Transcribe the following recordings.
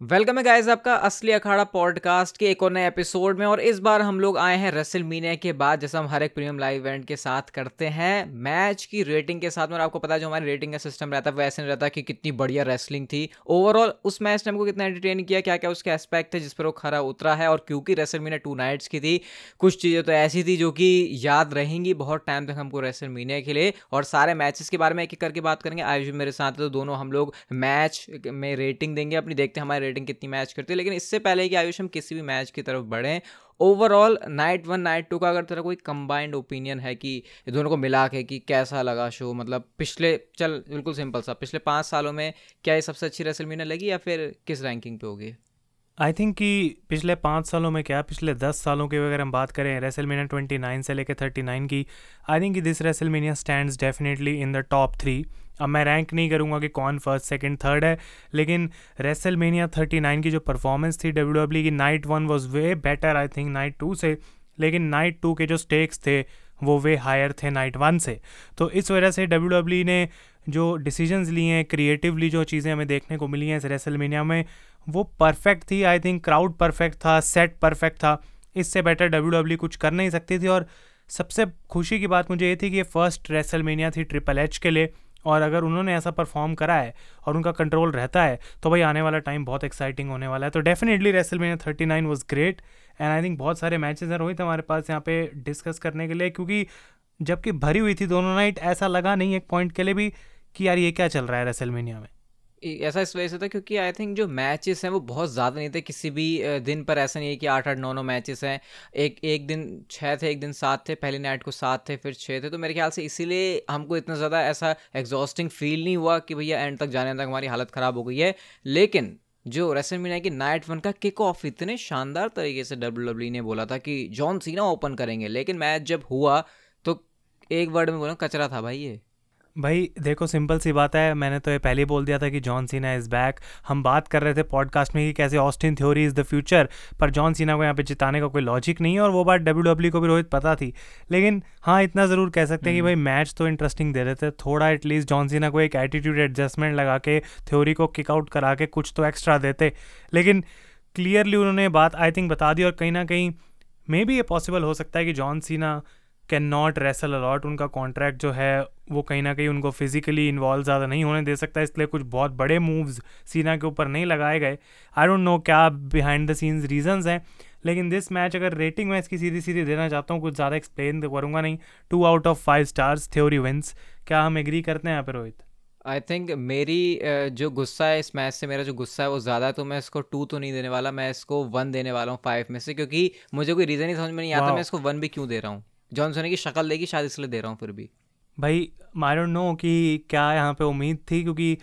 Welcome है guys आपका असली अखाड़ा पॉडकास्ट के एक और नए एपिसोड में, और इस बार हम लोग आए हैं रेसल मीनिया के बाद, जैसा हम हर एक प्रीमियम लाइव इवेंट के साथ करते हैं मैच की रेटिंग के साथ। में और आपको पता है, जो हमारी रेटिंग का सिस्टम रहता है वैसे नहीं रहता कि कितनी बढ़िया रेसलिंग थी। ओवरऑल उस मैच ने हमको कितना एंटरटेन किया क्या क्या उसके एस्पेक्ट थे, जिस पर वो खरा उतरा है, और क्योंकि रेसल मीनिया टू नाइट्स की थी, कुछ चीज़ें तो ऐसी थी जो कि याद रहेंगी बहुत टाइम तक हमको रेसल मीनिया के लिए। और सारे मैचेस के बारे में एक एक करके बात करेंगे। आयुष मेरे साथ तो दोनों हम लोग मैच में रेटिंग देंगे, अपनी देखते हैं हमारी रेटिंग कितनी मैच करती है। लेकिन इससे पहले कि आयुष, हम किसी भी मैच की तरफ़ बढ़ें overall night one night two का अगर तेरा कोई कंबाइंड ओपिनियन है कि दोनों को मिला के कि कैसा लगा शो मतलब पिछले, चल बिल्कुल सिंपल सा, पिछले पाँच सालों में क्या ये सबसे अच्छी रेसलमीना लगी या फिर किस रैंकिंग पे होगी? आई थिंक कि पिछले पाँच सालों में क्या, पिछले दस सालों की अगर हम बात करें रेसलमीनिया ट्वेंटी नाइन से लेकर थर्टी नाइन की I think this WrestleMania stand definitely in the top three अब मैं रैंक नहीं करूँगा कि कौन फ़र्स्ट सेकंड थर्ड है, लेकिन रेसल मेनिया थर्टी नाइन की जो परफॉर्मेंस थी डब्ल्यू डब्ल्यू की night one was way better I think night two से, लेकिन नाइट टू के जो स्टेक्स थे, वो वे हायर थे नाइट वन से। तो इस वजह से डब्ल्यू डब्ल्यू ने जो डिसीजंस लिए हैं क्रिएटिवली जो चीज़ें हमें देखने को मिली हैं इस रेसलमेनिया में, वो परफेक्ट थी आई थिंक क्राउड परफेक्ट था सेट परफेक्ट था, इससे बेटर डब्ल्यू डब्ल्यू कुछ कर नहीं सकती थी और सबसे खुशी की बात मुझे ये थी कि ये फ़र्स्ट रेसलमेनिया थी ट्रिपल एच के लिए। और अगर उन्होंने ऐसा परफॉर्म करा है और उनका कंट्रोल रहता है तो भाई आने वाला टाइम बहुत एक्साइटिंग होने वाला है। तो definitely wrestle WrestleMania thirty nine was great and I think बहुत सारे मैचेस हैं रोहित हमारे पास यहाँ पे डिस्कस करने के लिए, क्योंकि जबकि भरी हुई थी दोनों नाइट ऐसा लगा नहीं एक पॉइंट के लिए भी कि यार ये क्या चल रहा है रेसलमेनिया में। ऐसा इस वजह से था क्योंकि आई थिंक जो मैचेस हैं वो बहुत ज़्यादा नहीं थे। किसी भी दिन पर ऐसा नहीं है कि आठ आठ, नौ नौ मैचेस हैं। एक एक दिन छः थे, एक दिन सात थे, पहली नाइट को सात थे, फिर छः थे। तो मेरे ख्याल से इसीलिए हमको इतना ज़्यादा ऐसा एग्जॉस्टिंग फील नहीं हुआ कि भैया एंड तक जाने तक हमारी हालत ख़राब हो गई है। लेकिन जो रेसन मीना की नाइट वन का किक ऑफ़ इतने शानदार तरीके से डब्ल्यू डब्ल्यू ने बोला था कि जॉन सीना ओपन करेंगे। लेकिन मैच जब हुआ तो एक वर्ड में बोला, कचरा था भाई ये। भाई देखो सिंपल सी बात है मैंने तो ये पहले ही बोल दिया था कि जॉन सीना इज़ बैक हम बात कर रहे थे पॉडकास्ट में कि कैसे Austin Theory is the future पर जॉन सीना को यहाँ पे जिताने का कोई लॉजिक नहीं है और वो बात डब्ल्यू डब्ल्यू को भी रोहित पता थी। लेकिन हाँ इतना ज़रूर कह सकते हैं कि हम्म। भाई मैच तो इंटरेस्टिंग दे रहे थे। थोड़ा एटलीस्ट जॉन सीना को एक एटीट्यूड एडजस्टमेंट लगा के थ्योरी को किकआउट करा के कुछ तो एक्स्ट्रा देते। लेकिन क्लियरली उन्होंने बात आई थिंक बता दी और कहीं ना कहीं मे भी ये पॉसिबल हो सकता है कि John Cena can not wrestle a lot उनका कॉन्ट्रैक्ट जो है वो कहीं ना कहीं उनको फिजिकली इन्वॉल्व ज़्यादा नहीं होने दे सकता। इसलिए कुछ बहुत बड़े मूव्स सीना के ऊपर नहीं लगाए गए। आई डोंट नो क्या बिहाइंड द सीन्स रीजंस हैं लेकिन दिस मैच अगर रेटिंग मैं इसकी सीधी सीधी देना चाहता हूँ कुछ ज़्यादा एक्सप्लेन तो करूँगा नहीं। Two out of five stars Theory wins क्या हम एग्री करते हैं यहाँ पर रोहित? आई थिंक मेरी जो गुस्सा है इस मैच से मेरा जो गुस्सा है वो ज़्यादा है तो मैं इसको टू तो नहीं देने वाला। मैं इसको वन देने वाला हूँ फाइव में से क्योंकि मुझे कोई रीज़न ही समझ में नहीं आता। मैं इसको वन भी क्यों दे रहा हूँ? जॉनसन की शक्ल देगी शायद इसलिए दे रहा हूँ फिर भी। भाई डोंट नो कि क्या यहाँ पे उम्मीद थी क्योंकि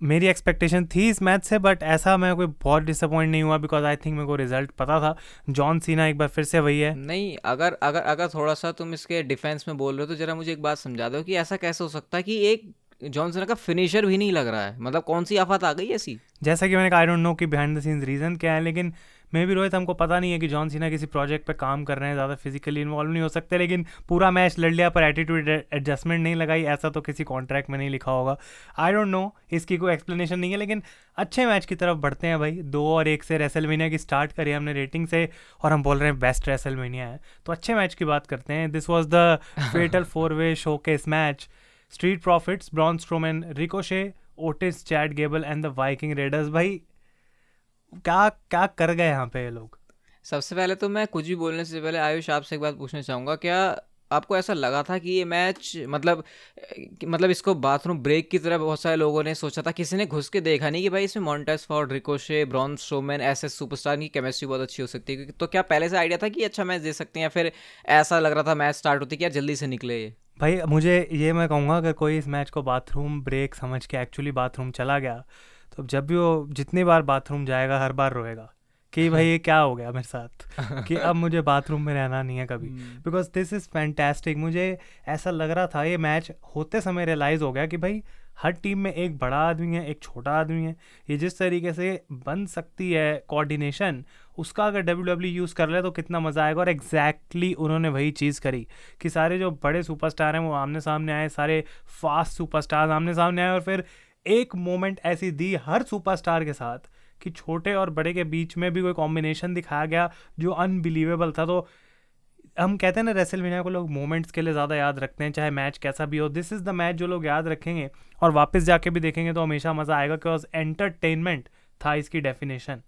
मेरी एक्सपेक्टेशन थी इस मैच से बट ऐसा मैं कोई बहुत डिसअपॉइंट नहीं हुआ बिकॉज़ आई थिंक मेरे को रिज़ल्ट पता था। जॉन सीना एक बार फिर से वही है। नहीं अगर अगर अगर थोड़ा सा तुम इसके डिफेंस में बोल रहे हो तो जरा मुझे एक बात समझा दो कि ऐसा कैसे हो सकता है कि एक जॉन सीना का फिनिशर भी नहीं लग रहा है। मतलब कौन सी आफत आ गई ऐसी? जैसा कि मैंने कहा आई डोंट नो कि बिहाइंड द सीन्स रीज़न क्या है लेकिन मे भी रोहित हमको पता नहीं है कि जॉन सीना किसी प्रोजेक्ट पे काम कर रहे हैं ज़्यादा फिजिकली इन्वॉल्व नहीं हो सकते लेकिन पूरा मैच लड़ लिया पर एटीट्यूड एडजस्टमेंट नहीं लगाई ऐसा तो किसी कॉन्ट्रैक्ट में नहीं लिखा होगा। आई डोंट नो इसकी कोई एक्सप्लेनेशन नहीं है लेकिन अच्छे मैच की तरफ़ बढ़ते हैं भाई। दो और एक से रेसलमेनिया की स्टार्ट करी हमने रेटिंग से और हम बोल रहे हैं बेस्ट रेसलमेनिया है। तो अच्छे मैच की बात करते हैं। This was the fatal four way showcase match Street Profits Braun Strowman Ricochet Otis Chad Gable and the Viking Raiders भाई क्या क्या कर गए यहाँ पे ये लोग? सबसे पहले तो मैं कुछ भी बोलने से पहले आयुष आपसे एक बात पूछना चाहूँगा क्या आपको ऐसा लगा था कि ये मैच मतलब मतलब इसको बाथरूम ब्रेक की तरह बहुत सारे लोगों ने सोचा था? किसी ने घुस के देखा नहीं कि भाई इसमें Montez Ford Ricochet Braun Strowman ऐसे सुपरस्टार की केमिस्ट्री बहुत अच्छी हो सकती है? तो क्या पहले से आइडिया था कि अच्छा मैच दे सकते हैं या फिर ऐसा लग रहा था मैच स्टार्ट होती कि यार जल्दी से निकले ये? भाई मुझे ये मैं कहूँगा अगर कोई इस मैच को बाथरूम ब्रेक समझ के एक्चुअली बाथरूम चला गया तो जब भी वो जितनी बार बाथरूम जाएगा हर बार रोएगा कि भाई ये क्या हो गया मेरे साथ? कि अब मुझे बाथरूम में रहना नहीं है कभी। बिकॉज़ दिस इज़ फैंटेस्टिक मुझे ऐसा लग रहा था ये मैच होते समय रियलाइज़ हो गया कि भाई हर टीम में एक बड़ा आदमी है एक छोटा आदमी है। ये जिस तरीके से बन सकती है कोऑर्डिनेशन उसका अगर डब्ल्यू डब्ल्यू यूज़ कर ले तो कितना मज़ा आएगा। और एग्जैक्टली exactly उन्होंने वही चीज़ करी कि सारे जो बड़े सुपरस्टार हैं वो आमने सामने आए सारे फास्ट सुपरस्टार आमने सामने आए और फिर एक मोमेंट ऐसी दी हर सुपरस्टार के साथ कि छोटे और बड़े के बीच में भी कोई कॉम्बिनेशन दिखाया गया जो अनबिलीवेबल था। तो हम कहते हैं ना रेसल मीनिया को लोग मोमेंट्स के लिए ज़्यादा याद रखते हैं, चाहे मैच कैसा भी हो। दिस इज़ द मैच जो लोग याद रखेंगे और वापस जाके भी देखेंगे तो हमेशा मज़ा आएगा बिकॉज़ एंटरटेनमेंट था इसकी डेफिनेशन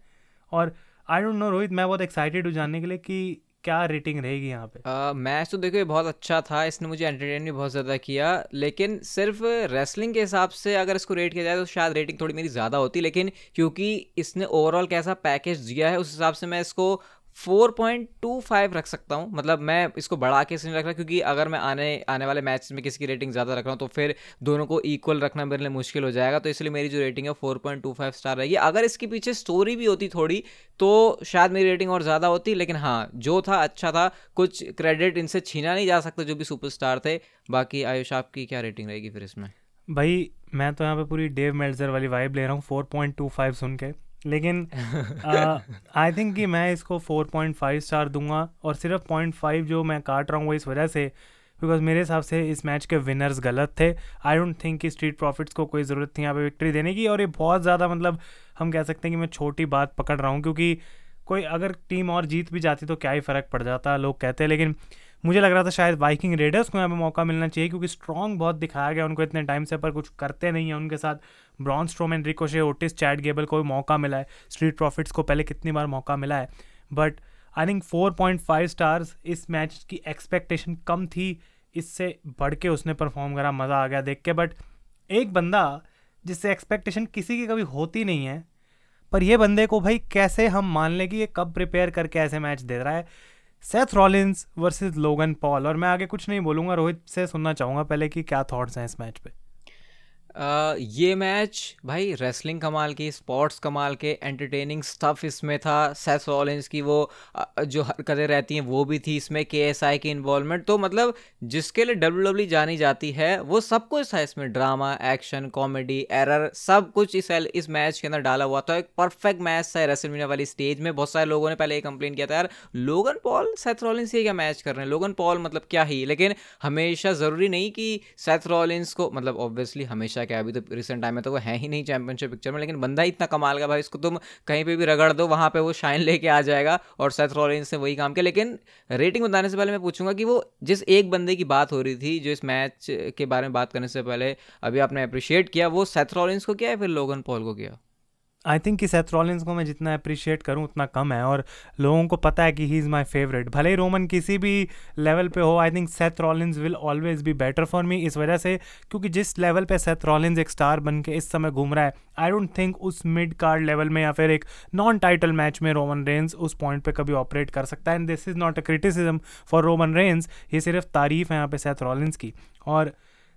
और आई डोंट नो रोहित, मैं बहुत एक्साइटेड हूँ जानने के लिए कि क्या रेटिंग रहेगी यहाँ पे? मैच तो देखो ये बहुत अच्छा था, इसने मुझे एंटरटेन भी बहुत ज़्यादा किया, लेकिन सिर्फ़ रेसलिंग के हिसाब से अगर इसको रेट किया जाए तो शायद रेटिंग थोड़ी मेरी ज़्यादा होती, लेकिन क्योंकि इसने ओवरऑल कैसा पैकेज दिया है, उस हिसाब से मैं इसको फोर पॉइंट टू फाइव रख सकता हूँ। मतलब मैं इसको बढ़ा के इसलिए रख रहा क्योंकि अगर मैं आने आने वाले मैच में किसी की रेटिंग ज़्यादा रख रहा हूँ तो फिर दोनों को इक्वल रखना मेरे लिए मुश्किल हो जाएगा। तो इसलिए मेरी जो रेटिंग है four point two five star रहेगी अगर इसके पीछे स्टोरी भी होती थोड़ी तो शायद मेरी रेटिंग और ज़्यादा होती, लेकिन हाँ जो था अच्छा था। कुछ क्रेडिट इनसे छीना नहीं जा सकता, जो भी सुपर थे। बाकी आयुष, आपकी क्या रेटिंग रहेगी फिर इसमें? भाई, मैं तो यहाँ पे पूरी डेव मेल्जर वाली वाइब ले रहा हूँ, फोर पॉइंट टू फाइव सुन के। लेकिन आई थिंक कि मैं इसको 4.5 स्टार दूँगा और सिर्फ़ 0.5 जो मैं काट रहा हूँ वो इस वजह से बिकॉज़ मेरे हिसाब से इस मैच के विनर्स गलत थे। आई डोंट थिंक कि स्ट्रीट प्रॉफिट्स को कोई ज़रूरत थी यहाँ पे विक्ट्री देने की और ये बहुत ज़्यादा मतलब हम कह सकते हैं कि मैं छोटी बात पकड़ रहा हूँ क्योंकि कोई अगर टीम और जीत भी जाती तो क्या ही फ़र्क पड़ जाता लोग कहते हैं। लेकिन मुझे लग रहा था शायद बाइकिंग रेडर्स को यहाँ पे मौका मिलना चाहिए, क्योंकि स्ट्रॉन्ग बहुत दिखाया गया, उनको इतने टाइम से पर कुछ करते नहीं है, उनके साथ Braun Strowman Ricochet Otis Chad Gable को भी मौका मिला है। स्ट्रीट प्रॉफिट्स को पहले कितनी बार मौका मिला है? But I think four point five stars इस मैच की एक्सपेक्टेशन कम थी, इससे बढ़ के उसने परफॉर्म करा, मज़ा आ गया देख के। बट एक बंदा जिससे एक्सपेक्टेशन किसी की कभी होती नहीं है, पर ये बंदे को भाई कैसे हम मान लें कि ये कब प्रिपेयर करके ऐसे मैच दे रहा है? Seth Rollins versus Logan Paul और मैं आगे कुछ नहीं बोलूँगा, रोहित से सुनना चाहूँगा पहले कि क्या थॉट्स हैं इस मैच पे। ये मैच भाई रेसलिंग कमाल की स्पोर्ट्स कमाल के एंटरटेनिंग स्टफ़ इसमें था। सेस रॉलिंस की वो जो हरकतें रहती हैं, वो भी थी इसमें के एस आई की इन्वॉल्वमेंट तो मतलब जिसके लिए डब्ल्यू डब्ल्यू e जानी जाती है, वो सब कुछ था इसमें। ड्रामा एक्शन कॉमेडी एरर सब कुछ इस इस मैच के अंदर डाला हुआ था। एक परफेक्ट मैच था रेसलमीनिया वाली स्टेज में। बहुत सारे लोगों ने पहले ये कंप्लेन किया था, यार, लोगन पॉल सेथ रॉलिंस ये क्या मैच कर रहे हैं? लोगन पॉल मतलब क्या ही? लेकिन हमेशा ज़रूरी नहीं कि सेथ रॉलिंस को मतलब ऑब्वियसली हमेशा हमेशा क्या, अभी तो रिसेंट टाइम में तो वो है ही नहीं चैंपियनशिप पिक्चर में, लेकिन बंदा इतना कमाल का भाई, इसको तुम कहीं पर भी रगड़ दो, वहाँ पर वो शाइन लेके आ जाएगा और सेथ रॉलिंस ने वही काम किया। लेकिन रेटिंग बताने से पहले मैं पूछूँगा कि वो जिस एक बंदे की बात हो रही थी, जो इस मैच के बारे में बात करने से पहले अभी आपने अप्रिशिएट किया, वो सेथ रॉलिंस को किया या फिर लोगन पॉल को किया? आई थिंक कि सेथ रॉलिंस को मैं जितना अप्रिशिएट करूँ, उतना कम है और लोगों को पता है कि ही इज़ माई फेवरेट भले ही रोमन किसी भी लेवल पे हो I think Seth Rollins will always be better for me इस वजह से क्योंकि जिस लेवल पे सेथ रॉलिंस एक स्टार बन के इस समय घूम रहा है आई डोंट थिंक उस मिड कार्ड लेवल में या फिर एक नॉन टाइटल मैच में रोमन रेंस उस पॉइंट पर कभी ऑपरेट कर सकता है. And this is not a criticism for Roman Reigns ये सिर्फ़ तारीफ़ है यहाँ पे सेथ रॉलिंस की. और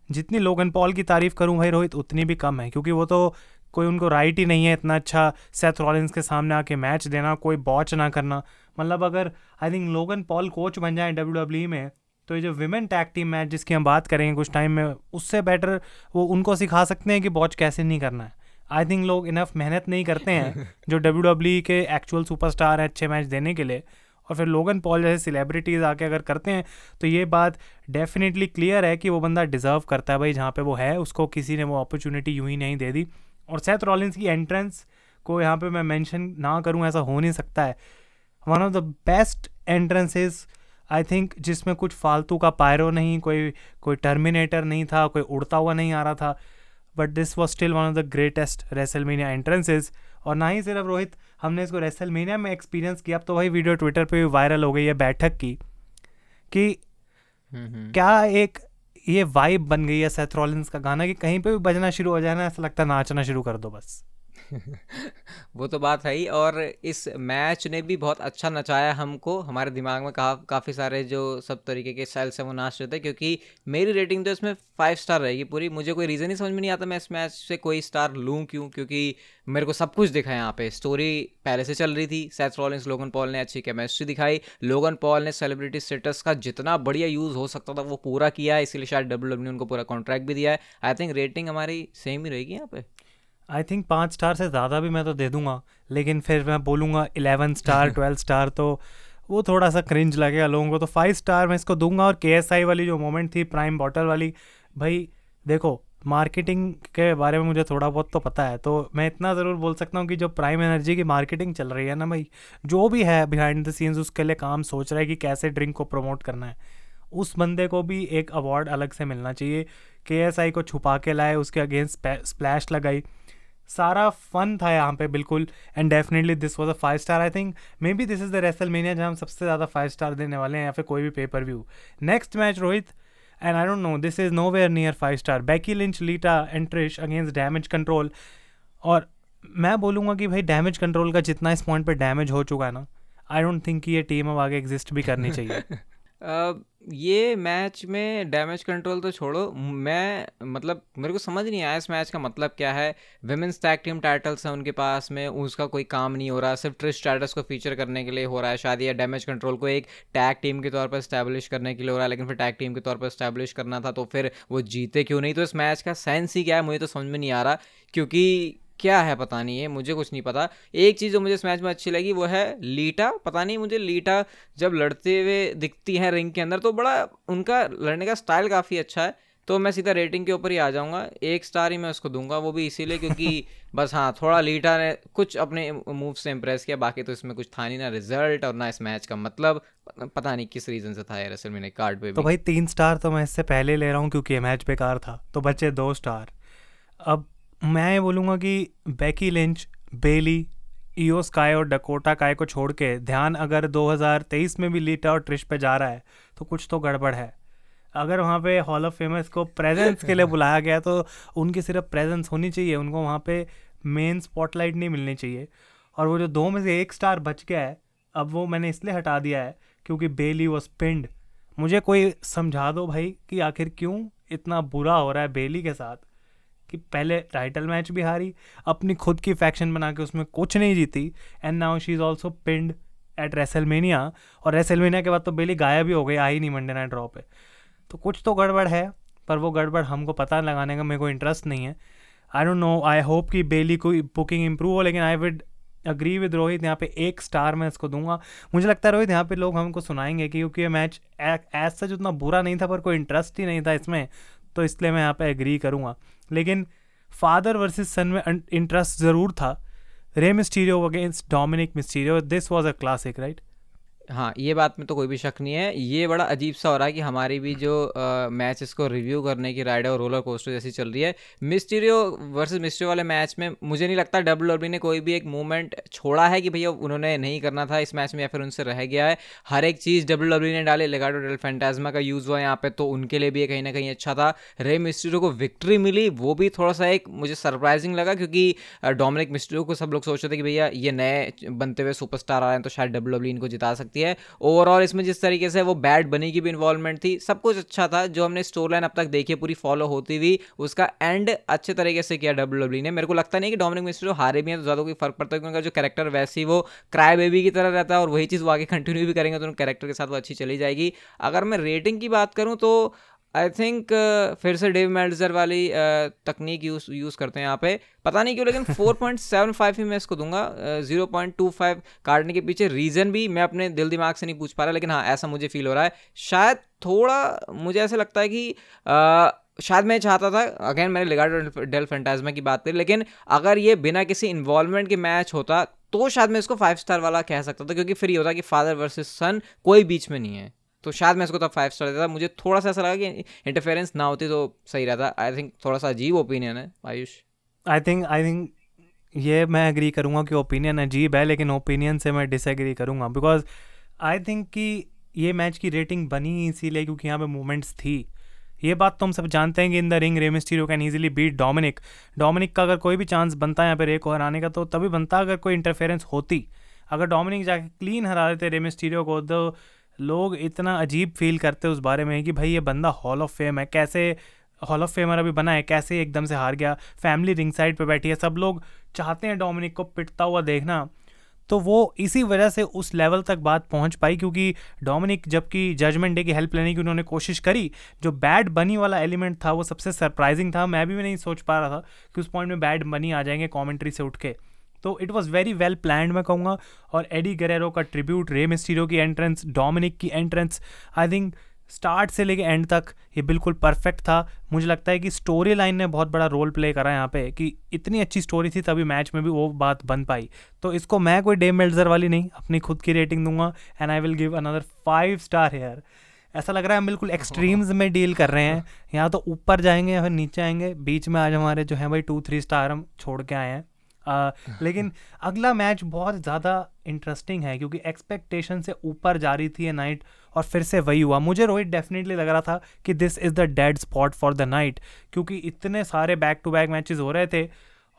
जितनी लोगन पॉल की तारीफ़ करूँ भाई रोहित, उतनी भी कम है क्योंकि वो तो कोई उनको राइट ही नहीं है इतना अच्छा सेथ रॉलिंस के सामने आके मैच देना कोई बॉच ना करना। मतलब अगर I think Logan Paul coach बन जाए डब्ल्यू डब्ल्यू में तो ये जो विमेन टैग टीम मैच जिसकी हम बात करेंगे कुछ टाइम में उससे बेटर वो उनको सिखा सकते हैं कि बॉच कैसे नहीं करना है। आई थिंक लोग इनफ मेहनत नहीं करते हैं जो डब्ल्यू डब्ल्यू के एक्चुअल सुपरस्टार हैं अच्छे मैच देने के लिए। और फिर लोगन पॉल जैसे सेलिब्रिटीज़ आके अगर करते हैं तो ये बात डेफिनेटली क्लियर है कि वो बंदा डिज़र्व करता है भाई जहाँ पे वो है उसको किसी ने वो अपॉर्चुनिटी यूँ ही नहीं दे दी। और सेथ रॉलिंस की एंट्रेंस को यहाँ पे मैं मेंशन ना करूँ ऐसा हो नहीं सकता है one of the best entrances I think जिसमें कुछ फालतू का पायरो नहीं कोई कोई टर्मिनेटर नहीं था कोई उड़ता हुआ नहीं आ रहा था but this was still one of the greatest WrestleMania entrances और ना ही सिर्फ़ रोहित हमने इसको रेसलमीनिया में एक्सपीरियंस किया अब तो वही वीडियो ट्विटर पे भी वायरल हो गई है बैठक की कि हम्म। क्या एक ये वाइब बन गई है सेथ रॉलिंस का गाना कि कहीं पे भी बजना शुरू हो जाए ना, ऐसा लगता है नाचना शुरू कर दो बस। वो तो बात है ही और इस मैच ने भी बहुत अच्छा नचाया हमको। हमारे दिमाग में का, काफ़ी सारे जो सब तरीके के सेल्स हैं वो नाच रहे थे क्योंकि मेरी रेटिंग तो इसमें फाइव स्टार रहेगी पूरी। मुझे कोई रीज़न ही समझ में नहीं आता मैं इस मैच से कोई स्टार लूँ क्यों क्योंकि मेरे को सब कुछ दिखा यहाँ पे। स्टोरी पहले से चल रही थी सेथ रॉलिंस लोगन पॉल ने अच्छी केमिस्ट्री दिखाई। लोगन पॉल ने सेलिब्रिटी स्टेटस का जितना बढ़िया यूज़ हो सकता था वो पूरा किया है इसीलिए शायद डब्ल्यू डब्ल्यू उनको पूरा कॉन्ट्रैक्ट भी दिया है। आई थिंक रेटिंग हमारी सेम ही रहेगी यहाँ पे। आई थिंक पाँच स्टार से ज़्यादा भी मैं तो दे दूँगा लेकिन फिर मैं बोलूँगा इलेवन स्टार ट्वेल्व स्टार तो वो थोड़ा सा क्रिंज लगेगा लोगों को। तो फाइव स्टार मैं इसको दूँगा और के वाली जो मोमेंट थी प्राइम बॉटल वाली भाई देखो मार्केटिंग के बारे में मुझे थोड़ा बहुत तो पता है तो मैं इतना ज़रूर बोल सकता हूँ कि जो प्राइम एनर्जी की मार्केटिंग चल रही है ना भाई जो भी है बिहाइंड द सीन्स उसके लिए काम सोच रहा है कि कैसे ड्रिंक को प्रमोट करना है। उस बंदे को भी एक अवार्ड अलग से मिलना चाहिए। के को छुपा के लाए उसके अगेंस्ट स्प्लैश लगाई। सारा फन था यहाँ पे, बिल्कुल। And definitely this was a five star I think maybe this is the WrestleMania जहाँ हम सबसे ज़्यादा फाइव स्टार देने वाले हैं या फिर कोई भी pay per view next match Rohit and I don't know this is nowhere near five star Becky Lynch Lita and Trish against Damage Control और मैं बोलूँगा कि भाई डैमेज कंट्रोल का जितना इस पॉइंट पर डैमेज हो चुका है ना आई डोंट थिंक कि ये टीम अब आगे एग्जिस्ट भी करनी चाहिए। ये मैच में डैमेज कंट्रोल तो छोड़ो। मैं मतलब मेरे को समझ नहीं आया इस मैच का मतलब क्या है। विमेंस टैग टीम टाइटल्स हैं उनके पास में, उसका कोई काम नहीं हो रहा, सिर्फ़ ट्रिस्ट स्टार्टस को फीचर करने के लिए हो रहा है शायद, या डैमेज कंट्रोल को एक टैग टीम के तौर पर स्टैब्लिश करने के लिए हो रहा है, लेकिन फिर टैग टीम के तौर पर स्टैब्लिश करना था तो फिर वो जीते क्यों नहीं? तो इस मैच का सेंस ही क्या है, मुझे तो समझ में नहीं आ रहा, क्योंकि क्या है पता नहीं है मुझे कुछ नहीं पता। एक चीज़ जो मुझे इस मैच में अच्छी लगी वो है लीटा। पता नहीं मुझे लीटा जब लड़ते हुए दिखती हैं रिंग के अंदर तो बड़ा उनका लड़ने का स्टाइल काफ़ी अच्छा है। तो मैं सीधा रेटिंग के ऊपर ही आ जाऊँगा। एक स्टार ही मैं उसको दूँगा वो भी इसीलिए क्योंकि बस हाँ थोड़ा लीटा ने कुछ अपने मूव से इम्प्रेस किया बाकी तो इसमें कुछ था नहीं ना रिज़ल्ट और ना इस मैच का मतलब। पता नहीं किस रीज़न से था यार असल में कार्ड पे भी। तो भाई तीन स्टार तो मैं इससे पहले ले रहा हूँ क्योंकि मैच बेकार था तो बच्चे दो स्टार अब मैं ये बोलूँगा कि Becky Lynch Bayley IYO Sky और डकोटा काय को छोड़ के ध्यान अगर 2023 में भी लीटा और ट्रिश पे जा रहा है तो कुछ तो गड़बड़ है। अगर वहाँ पे हॉल ऑफ़ फ़ेमस को प्रेजेंस के लिए बुलाया गया तो उनकी सिर्फ़ प्रेजेंस होनी चाहिए उनको वहाँ पे मेन स्पॉटलाइट नहीं मिलनी चाहिए। और वो जो दो में से एक स्टार बच गया है अब वो मैंने इसलिए हटा दिया है क्योंकि बेली वो पिंड मुझे कोई समझा दो भाई कि आखिर क्यों इतना बुरा हो रहा है बेली के साथ? कि पहले टाइटल मैच भी हारी, अपनी खुद की फैक्शन बना के उसमें कुछ नहीं जीती and now she is also pinned at WrestleMania और रेसलमेनिया के बाद तो बेली गायब ही हो गई आई नहीं मंडे नाइट ड्रॉ पे। तो कुछ तो गड़बड़ है, पर वो गड़बड़ हमको पता लगाने का मेरे को इंटरेस्ट नहीं है। I don't know I hope कि बेली को बुकिंग इंप्रूव हो, लेकिन I would agree with Rohit यहाँ पे एक स्टार मैं इसको दूँगा। मुझे लगता है रोहित, यहाँ पे लोग हमको सुनाएँगे क्योंकि ये मैच एज सच उतना बुरा नहीं था, पर कोई इंटरेस्ट ही नहीं था इसमें। तो इसलिए मैं यहाँ पे एग्री करूँगा। लेकिन फादर वर्सेस सन में इंटरेस्ट ज़रूर था। Rey Mysterio against Dominik Mysterio this was a classic right हाँ ये बात में तो कोई भी शक नहीं है। ये बड़ा अजीब सा हो रहा है कि हमारी भी जो मैच इसको रिव्यू करने की राइड है और रोलर कोस्टर जैसी चल रही है, मिस्टीरियो वर्सेस मिस्टीरियो वाले मैच में मुझे नहीं लगता डब्ल्यू डब्ल्यू ने कोई भी एक मूवमेंट छोड़ा है कि भैया उन्होंने नहीं करना था इस मैच में या फिर उनसे रह गया है। हर एक चीज़ डब्ल्यू डब्ल्यू ने डाले लेगाडो डेल फैंटाजमा का यूज़ हुआ यहाँ पे तो उनके लिए भी कहीं ना कहीं अच्छा था। रे मिस्टीरियो को विक्ट्री मिली, वो भी थोड़ा सा एक मुझे सरप्राइजिंग लगा क्योंकि डोमिनिक मिस्टीरियो को सब लोग सोच रहे थे कि भैया ये नए बनते हुए सुपरस्टार आ रहे हैं तो शायद डब्ल्यू इनको जिता सकती है। ओवरऑल इसमें जिस तरीके से वो बैड बनी की भी इन्वॉल्वमेंट थी, सब कुछ अच्छा था। जो हमने स्टोर लाइन अब तक देखी, पूरी फॉलो होती हुई, उसका एंड अच्छे तरीके से किया डब्ल्यू डब्ल्यू ने। मेरे को लगता नहीं कि डोमिनिक मिस्टर हारे भी हैं तो ज़्यादा कोई फ़र्क पड़ता है क्योंकि जो कैरेक्टर वैसे ही वो क्राई बेबी की तरह रहता है और वही चीज़ वो आगे कंटिन्यू भी करेंगे तो उन कैरेक्टर के साथ वो अच्छी चली जाएगी। अगर मैं रेटिंग की बात करूँ तो आई थिंक uh, फिर से डेव मेल्जर वाली uh, तकनीक यूज़ यूज़ करते हैं यहाँ पे। पता नहीं क्यों लेकिन 4.75 ही मैं इसको दूँगा। ज़ीरो पॉइंट टू फाइव काटने के पीछे रीज़न भी मैं अपने दिल दिमाग से नहीं पूछ पा रहा लेकिन हाँ ऐसा मुझे फील हो रहा है। शायद थोड़ा मुझे ऐसा लगता है कि uh, शायद मैं चाहता था अगेन मैंने लिगार्डो डेल फैंटाजमा की बात करी लेकिन अगर ये बिना किसी इन्वॉल्वमेंट के मैच होता तो शायद मैं इसको फाइव स्टार वाला कह सकता था क्योंकि फिर ये होता कि फादर वर्सेस सन कोई बीच में नहीं है। तो शायद मैं इसको तब फाइव स्टार देता। मुझे थोड़ा सा ऐसा लगा कि इंटरफेरेंस ना होती तो सही रहता। आई थिंक थोड़ा सा अजीब ओपिनियन है, Ayush. I think I think ये मैं एग्री करूँगा कि ओपिनियन अजीब है, लेकिन ओपिनियन से मैं डिसएग्री करूँगा। बिकॉज़ आई थिंक कि ये मैच की रेटिंग बनी इसीलिए क्योंकि यहाँ पे मूवमेंट्स थी। ये बात तो हम सब जानते हैं कि in the ring Rey Mysterio can easily beat Dominik Dominik का अगर कोई भी चांस बनता है यहाँ पे रेक और आने का तो तभी बनता अगर कोई इंटरफेरेंस होती। अगर डोमिनिक जाके क्लीन हरा देते रेमिस्टीरियो को तो लोग इतना अजीब फील करते उस बारे में कि भाई ये बंदा हॉल ऑफ़ फेम है। कैसे हॉल ऑफ़ फेमर अभी बना है? कैसे एकदम से हार गया? फैमिली रिंग साइड पर बैठी है। सब लोग चाहते हैं डोमिनिक को पिटता हुआ देखना। तो वो इसी वजह से उस लेवल तक बात पहुँच पाई क्योंकि डोमिनिक जबकि जजमेंट डे की हेल्प लेने की उन्होंने कोशिश करी, जो बैड बनी वाला एलिमेंट था वो सबसे सरप्राइजिंग था। मैं भी नहीं सोच पा रहा था कि उस पॉइंट में बैड बनी आ जाएँगे कॉमेंट्री से उठ के। तो it was very well plan मैं कहूँगा। और एडी गरेरो का ट्रिब्यूट रे मिस्टीरियो की एंट्रेंस डोमिनिक की एंट्रेंस आई थिंक स्टार्ट से लेके एंड तक ये बिल्कुल परफेक्ट था। मुझे लगता है कि स्टोरी लाइन ने बहुत बड़ा रोल प्ले करा यहाँ पे, कि इतनी अच्छी स्टोरी थी तभी मैच में भी वो बात बन पाई। तो इसको मैं कोई डे मेल्जर वाली नहीं, अपनी खुद की रेटिंग दूँगा and I will give another five star here ऐसा लग रहा है हम बिल्कुल एक्सट्रीम्स में डील कर रहे हैं। यहाँ तो ऊपर जाएँगे या फिर नीचे आएँगे, बीच में आज हमारे जो है भाई टू थ्री स्टार हम छोड़ के आए हैं। लेकिन अगला मैच बहुत ज़्यादा इंटरेस्टिंग है, क्योंकि एक्सपेक्टेशन से ऊपर जा रही थी ये नाइट और फिर से वही हुआ। मुझे रोहित डेफिनेटली लग रहा था कि this is the dead spot for the night क्योंकि इतने सारे बैक टू बैक मैचेस हो रहे थे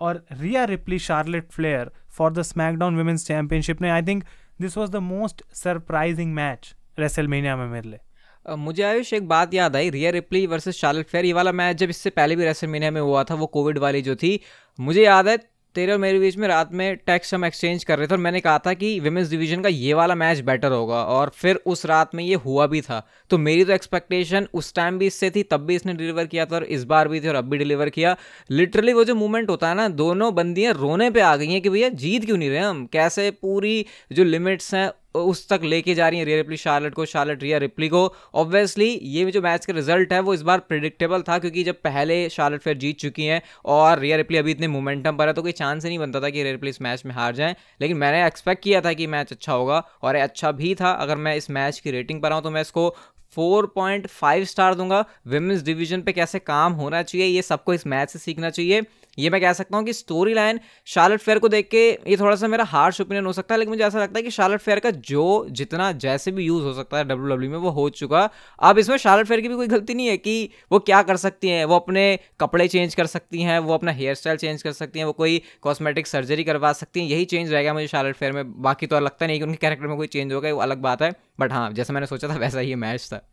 और Rhea Ripley, Charlotte Flair for the SmackDown women's championship ने I think this was the most surprising match WrestleMania में मेरे लिए। मुझे आयुष एक बात याद आई, Rhea Ripley versus Charlotte Flair ये वाला मैच जब इससे पहले भी रेसलमेनिया में हुआ था, वो कोविड वाली जो थी, मुझे याद है तेरे और मेरे बीच में रात में टैक्स हम एक्सचेंज कर रहे थे और मैंने कहा था कि विमेंस डिवीज़न का ये वाला मैच बेटर होगा और फिर उस रात में ये हुआ भी था। तो मेरी तो एक्सपेक्टेशन उस टाइम भी इससे थी, तब भी इसने डिलीवर किया था और इस बार भी थी और अब भी डिलीवर किया। लिटरली वो जो मूवमेंट होता है ना, दोनों बंदियाँ रोने पर आ गई हैं कि भैया जीत क्यों नहीं रहे हम? कैसे पूरी जो लिमिट्स हैं उस तक लेके जा रही है रिया रिप्ली, शार्लेट को, शार्लेट रिया रिप्ली को। ऑब्वियसली ये जो मैच का रिज़ल्ट है, वो इस बार प्रिडिक्टेबल था, क्योंकि जब पहले शार्लेट फेयर जीत चुकी हैं और रिया रिप्ली अभी इतने मोमेंटम पर है तो कोई चांस ही नहीं बनता था कि रिया रिप्ली इस मैच में हार जाए। लेकिन मैंने एक्सपेक्ट किया था कि मैच अच्छा होगा और अच्छा भी था। अगर मैं इस मैच की रेटिंग पर आऊँ तो मैं इसको फोर पॉइंट फाइव स्टार दूँगा। विमेंस डिवीज़न पे कैसे काम होना चाहिए, ये सबको इस मैच से सीखना चाहिए। ये मैं कह सकता हूँ कि स्टोरी लाइन शार्लट फेयर को देख के ये थोड़ा सा मेरा हार्श ओपिनियन हो सकता है, लेकिन मुझे ऐसा लगता है कि शार्लट फेयर का जो जितना जैसे भी यूज़ हो सकता है डब्ल्यू डब्ल्यू में वो हो चुका। अब इसमें शार्लट फेयर की भी कोई गलती नहीं है कि वो क्या कर सकती हैं, वो अपने कपड़े चेंज कर सकती हैं, वो अपना हेयर स्टाइल चेंज कर सकती हैं, वो कोई कॉस्मेटिक सर्जरी करवा सकती हैं, यही चेंज रहेगा मुझे शार्लट फेयर में। बाकी तो लगता नहीं कि उनके कैरेक्टर में कोई चेंज होगा, वो अलग बात है। बट हाँ जैसा मैंने सोचा था, वैसा ही मैच था।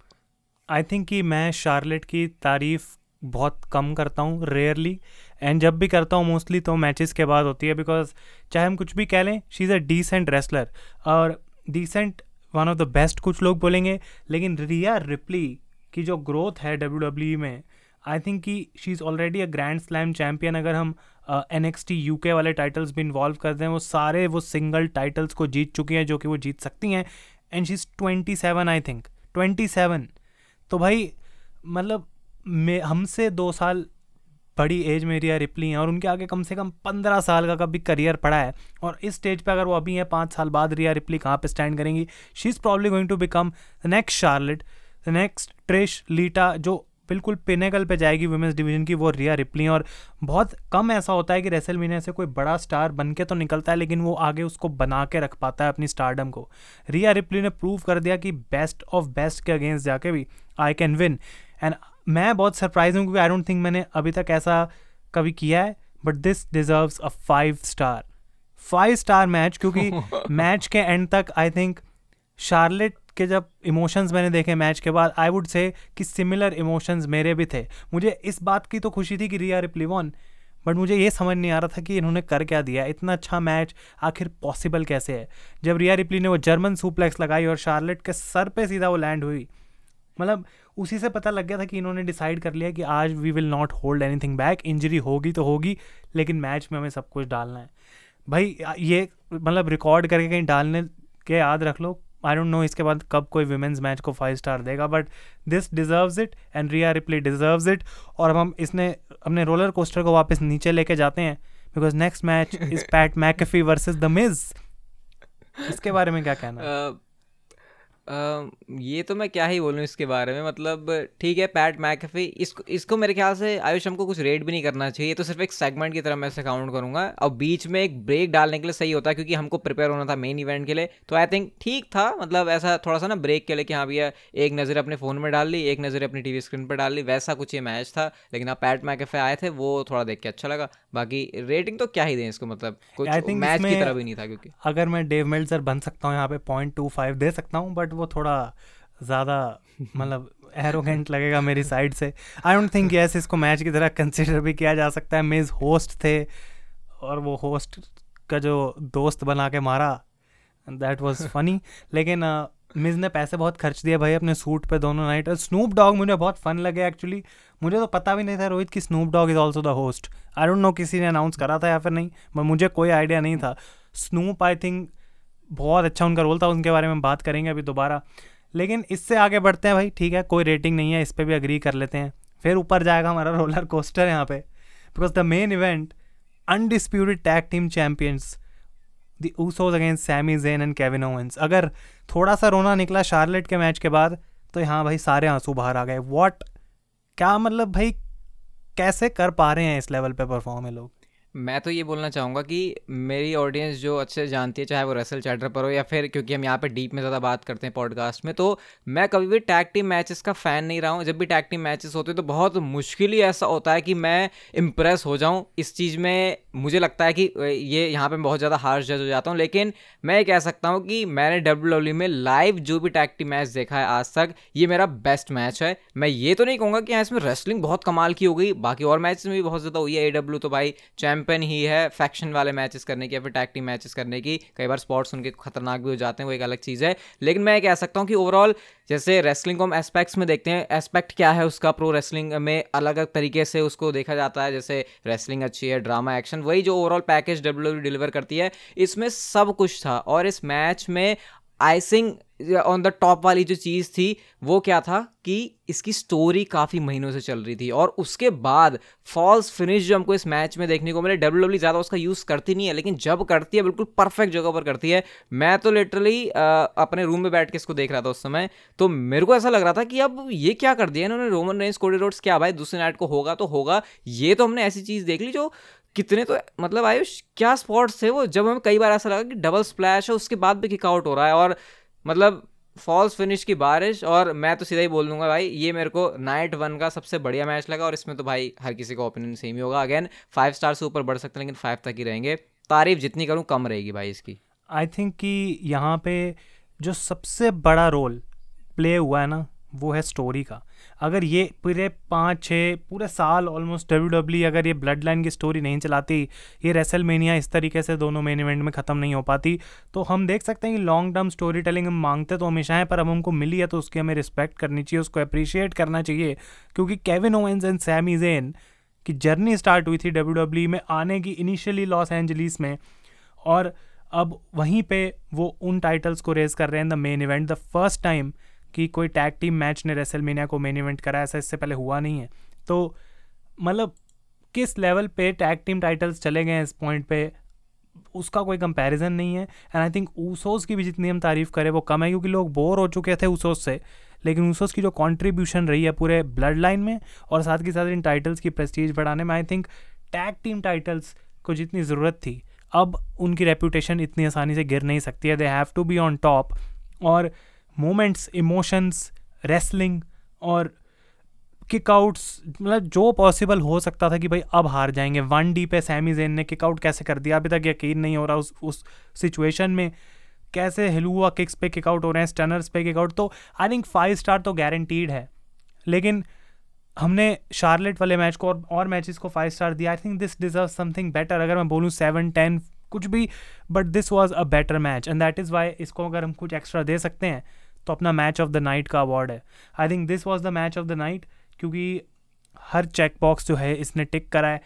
आई थिंक कि मैं शार्लेट की तारीफ़ बहुत कम करता हूँ रेयरली एंड जब भी करता हूँ मोस्टली तो मैचेस के बाद होती है बिकॉज़ चाहे हम कुछ भी कह लें she is a decent wrestler और decent one of the best कुछ लोग बोलेंगे, लेकिन रिया रिप्ली की जो ग्रोथ है डब्ल्यू डब्ल्यू e में आई थिंक कि she is already a grand slam champion अगर हम एन एक्स टी यू के वाले टाइटल्स भी इन्वॉल्व करते हैं वो सारे वो सिंगल टाइटल्स को जीत चुकी हैं, जो कि वो जीत सकती हैं. And she is twenty seven I think twenty seven तो भाई मतलब मैं, हमसे दो साल बड़ी एज में रिया रिप्ली हैं, और उनके आगे कम से कम पंद्रह साल का कभी करियर पड़ा है। और इस स्टेज पे अगर वो अभी हैं, पाँच साल बाद रिया रिपली कहाँ पे स्टैंड करेंगी? She is probably going to become the next Charlotte the next Trish Lita जो बिल्कुल पिनेकल पे जाएगी वुमेंस डिवीज़न की, वो रिया रिप्ली और बहुत कम ऐसा होता है कि रेसल मीना से कोई बड़ा स्टार बन के तो निकलता है, लेकिन वो आगे उसको बना के रख पाता है अपनी स्टारडम को। रिया रिप्ली ने प्रूव कर दिया कि बेस्ट ऑफ़ बेस्ट के अगेंस्ट जाके भी आई कैन विन एंड मैं बहुत सरप्राइज़ हूँ क्योंकि आई डोंट थिंक मैंने अभी तक ऐसा कभी किया है but this deserves a five star five star match क्योंकि मैच के एंड तक आई थिंक शार्लेट के जब इमोशंस मैंने देखे मैच के बाद आई वुड से कि सिमिलर इमोशंस मेरे भी थे। मुझे इस बात की तो खुशी थी कि रिया रिप्ली वॉन बट मुझे ये समझ नहीं आ रहा था कि इन्होंने कर क्या दिया इतना अच्छा मैच आखिर पॉसिबल कैसे है? जब रिया रिप्ली ने वो जर्मन सुप्लेक्स लगाई और शार्लेट के सर पे सीधा वो लैंड हुई मतलब उसी से पता लग गया था कि इन्होंने डिसाइड कर लिया कि आज we will not hold anything back injury होगी तो होगी लेकिन मैच में हमें सब कुछ डालना है। भाई ये मतलब रिकॉर्ड करके कहीं डालने के याद रख लो। आई डोंट नो इसके बाद कब कोई वुमेंस मैच को फाइव स्टार देगा but this deserves it and Rhea Ripley deserves it और अब हम इसने अपने रोलर कोस्टर को वापस नीचे लेके जाते हैं because next match is Pat McAfee versus the Miz इसके बारे में क्या कहना uh, ये तो मैं क्या ही बोलूँ इसके बारे में मतलब ठीक है पैट मैकफी इसको इसको मेरे ख्याल से आयुष हमको कुछ रेट भी नहीं करना चाहिए ये तो सिर्फ़ एक सेगमेंट की तरह मैं इसे काउंट करूँगा। और बीच में एक ब्रेक डालने के लिए सही होता है क्योंकि हमको प्रिपेयर होना था मेन इवेंट के लिए तो आई थिंक ठीक था मतलब ऐसा थोड़ा सा ना ब्रेक के लिए कि हाँ भैया एक नज़र अपने फ़ोन में डाल ली एक नज़र अपनी टीवी स्क्रीन पर डाल ली वैसा कुछ ये मैच था लेकिन आप पैट मैकफे आए थे वो थोड़ा देख के अच्छा लगा। बाकी रेटिंग तो क्या ही दें इसको मतलब कुछ मैच की तरह भी नहीं था क्योंकि अगर मैं डेव मेल्सर बन सकता हूँ यहाँ पे पॉइंट टू फाइव दे सकता हूँ बट वो थोड़ा ज़्यादा मतलब एरोगेंट लगेगा मेरी साइड से। आई डोंट थिंक यस इसको मैच की तरह कंसिडर भी किया जा सकता है। मेज होस्ट थे और वो होस्ट का जो दोस्त बना के मारा दैट वॉज़ फनी लेकिन मिज ने पैसे बहुत खर्च दिए भाई अपने सूट पे दोनों नाइट और स्नूप डॉग मुझे बहुत फन लगे एक्चुअली मुझे तो पता भी नहीं था रोहित कि Snoop Dogg is also the host I don't know किसी ने अनाउंस करा था या फिर नहीं बट मुझे कोई आइडिया नहीं था। स्नूप आई थिंक बहुत अच्छा उनका रोल था, उनके बारे में बात करेंगे अभी दोबारा। लेकिन इससे आगे बढ़ते हैं भाई, ठीक है, कोई रेटिंग नहीं है, इस पर भी अग्री कर लेते हैं। फिर ऊपर जाएगा हमारा रोलर कोस्टर यहाँ पे। Because the main event undisputed tag team champions the Usos against Sami Zayn and Kevin Owens अगर थोड़ा सा रोना निकला शार्लेट के मैच के बाद तो यहाँ भाई सारे आँसू बाहर आ गए। वॉट क्या मतलब भाई, कैसे कर पा रहे हैं इस लेवल पे परफॉर्म है लोग? मैं तो ये बोलना चाहूँगा कि मेरी ऑडियंस जो अच्छे जानती है, चाहे वो रेसल चैटर पर हो या फिर क्योंकि हम यहाँ पे डीप में ज़्यादा बात करते हैं पॉडकास्ट में तो मैं कभी भी टैग टीम मैचेस का फ़ैन नहीं रहा हूँ। जब भी टैग टीम मैचेस होते हैं तो बहुत मुश्किल ही ऐसा होता है कि मैं इम्प्रेस हो जाऊँ। इस चीज़ में मुझे लगता है कि ये यहाँ पर बहुत ज़्यादा हार्श जज हो जाता हूँ। लेकिन मैं ये कह सकता हूँ कि मैंने डब्ल्यू डब्ल्यू में लाइव जो भी टैग टीम मैच देखा है आज तक, ये मेरा बेस्ट मैच है। मैं ये तो नहीं कहूँगा कि हाँ इसमें रेसलिंग बहुत कमाल की हो गई, बाकी और मैच में भी बहुत ज़्यादा हुई है ए तो भाई चैंपियन ही है फैक्शन वाले मैचेस करने की या फिर टैग टीम मैचेस करने की। कई बार स्पॉट्स उनके खतरनाक भी हो जाते हैं, वो एक अलग चीज़ है। लेकिन मैं कह सकता हूँ कि ओवरऑल जैसे रेसलिंग को हम एस्पेक्ट्स में देखते हैं एस्पेक्ट क्या है उसका प्रो रेसलिंग में अलग अलग तरीके से उसको देखा जाता है, जैसे रेसलिंग अच्छी है ड्रामा एक्शन वही जो ओवरऑल पैकेज डब्ल्यू डिलीवर करती है, इसमें सब कुछ था और इस मैच में आइसिंग ऑन द टॉप वाली जो चीज़ थी, वो क्या था कि इसकी स्टोरी काफ़ी महीनों से चल रही थी और उसके बाद फॉल्स फिनिश जो हमको इस मैच में देखने को मिले डब्ल्यू डब्ल्यू ज़्यादा उसका यूज़ करती नहीं है, लेकिन जब करती है, बिल्कुल परफेक्ट जगह पर करती है। मैं तो लिटरली अपने रूम में बैठ के इसको देख रहा था उस समय तो मेरे को ऐसा लग रहा था कि अब ये क्या कर दिया इन्होंने रोमन रेंज कोडी रोड्स क्या भाई, दूसरे नाइट को होगा तो होगा। ये तो हमने ऐसी चीज़ देख ली जो कितने तो मतलब आयुष, क्या स्पॉट्स थे वो? जब हमें कई बार ऐसा लगा कि डबल स्प्लैश है, उसके बाद भी किकआउट हो रहा है और मतलब फॉल्स फिनिश की बारिश और मैं तो सीधा ही बोल दूँगा, भाई, ये मेरे को नाइट वन का सबसे बढ़िया मैच लगा और इसमें तो भाई हर किसी का ओपिनियन सेम ही होगा. अगेन फाइव स्टार से ऊपर बढ़ सकते हैं, लेकिन फाइव तक ही रहेंगे। तारीफ़ जितनी करूँ, कम रहेगी भाई इसकी। आई थिंक कि यहाँ पे जो सबसे बड़ा रोल प्ले हुआ है ना वो है स्टोरी का। अगर ये पूरे पाँच छः पूरे साल ऑलमोस्ट डब्ल्यू डब्ल्यू अगर ये ब्लड लाइन की स्टोरी नहीं चलाती, ये रेसल मेनिया इस तरीके से दोनों मेन इवेंट में ख़त्म नहीं हो पाती तो हम देख सकते हैं कि लॉन्ग टर्म स्टोरी टेलिंग हम मांगते तो हमेशा हैं, पर अब हमको मिली है तो उसकी हमें रिस्पेक्ट करनी चाहिए, उसको अप्रिशिएट करना चाहिए, क्योंकि Kevin Owens and Sami Zayn की जर्नी स्टार्ट हुई थी डब्ल्यू डब्ल्यू में आने की इनिशियली लॉस एंजलिस में, और अब वहीं पे वो उन टाइटल्स को रेज कर रहे हैं the main event the first time कि कोई टैग टीम मैच ने रेसलमेनिया को मेन इवेंट करा, ऐसा इससे पहले हुआ नहीं है। तो मतलब किस लेवल पे टैग टीम टाइटल्स चले गए इस पॉइंट पे, उसका कोई कंपैरिजन नहीं है। एंड आई थिंक ऊसोस की भी जितनी हम तारीफ़ करें, वो कम है क्योंकि लोग बोर हो चुके थे ऊसोस से। लेकिन ऊसोस की जो कॉन्ट्रीब्यूशन रही है पूरे ब्लड लाइन में, और साथ के साथ इन टाइटल्स की प्रेस्टीज बढ़ाने में I think tag team titles को जितनी ज़रूरत थी, अब उनकी रेपूटेशन इतनी आसानी से गिर नहीं सकती है। They have to be on top और मोमेंट्स इमोशंस रेसलिंग और किकआउट्स मतलब जो पॉसिबल हो सकता था कि भाई अब हार जाएँगे। वन डी पे सैमी जेन ने किकआउट कैसे कर दिया? अभी तक यकीन नहीं हो रहा उस उस सिचुएशन में कैसे हिलुआ किक्स पे किकआउट हो रहे हैं स्टनर्स पे किकआउट। तो आई थिंक फाइव स्टार तो गारंटीड है। लेकिन हमने शार्लेट वाले मैच को और, और मैचेस को फाइव स्टार दिया। I think this deserve something better अगर मैं बोलूँ सेवन टेन कुछ भी but this was a better match and that is why इसको अगर हम कुछ एक्स्ट्रा दे सकते हैं तो अपना मैच ऑफ़ द नाइट का अवार्ड है। I think this was the match of the night क्योंकि हर चेक बॉक्स जो है इसने टिक करा है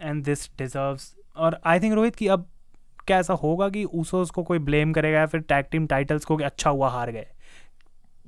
एंड दिस डिजर्व्स और आई थिंक रोहित कि अब क्या ऐसा होगा कि ऊसोस को कोई ब्लेम करेगा या फिर टैग टीम टाइटल्स को कि अच्छा हुआ हार गए।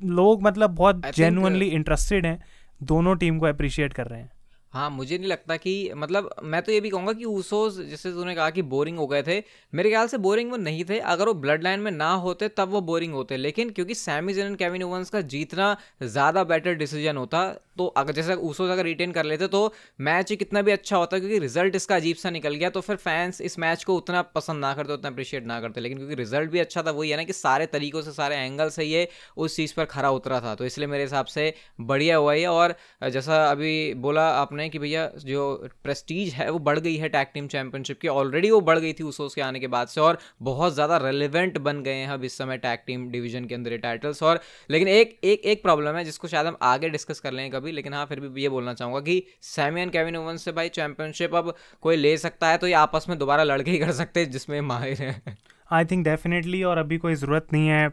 लोग मतलब बहुत जेनुअनली इंटरेस्टेड हैं दोनों टीम को अप्रिशिएट कर रहे हैं। हाँ मुझे नहीं लगता कि मतलब मैं तो ये भी कहूँगा कि ऊसोस जैसे तूने कहा कि बोरिंग हो गए थे, मेरे ख्याल से बोरिंग वो नहीं थे। अगर वो ब्लड लाइन में ना होते, तब वो बोरिंग होते। लेकिन क्योंकि Sami Zayn and Kevin Owens का जीतना ज़्यादा बेटर डिसीज़न होता तो अगर जैसे ऊसोस अगर रिटेन कर लेते तो मैच कितना भी अच्छा होता क्योंकि रिज़ल्ट इसका अजीब सा निकल गया तो फिर फैंस इस मैच को उतना पसंद ना करते, उतना अप्रिशिएट ना करते। लेकिन क्योंकि रिज़ल्ट भी अच्छा था, वही है ना कि सारे तरीकों से, सारे एंगल से ये उस चीज़ पर खरा उतरा था। तो इसलिए मेरे हिसाब से बढ़िया हुआ है और जैसा अभी बोला आपने कि भैया जो प्रेस्टीज है, वो बढ़ गई है टैग टीम चैंपियनशिप की। ऑलरेडी वो बढ़ गई थी उस के आने के बाद से और बहुत ज़्यादा रेलिवेंट बन गए हैं अब इस समय टैग टीम डिवीज़न के अंदर ये टाइटल्स और लेकिन एक एक एक प्रॉब्लम है जिसको शायद हम आगे डिस्कस कर लेंगे कभी। लेकिन हाँ फिर भी ये बोलना चाहूँगा कि सैमियन केविन ओवन से भाई चैंपियनशिप अब कोई ले सकता है तो ये आपस में दोबारा लड़के ही कर सकते हैं, जिसमें माहिर है। आई थिंक डेफिनेटली और अभी कोई ज़रूरत नहीं है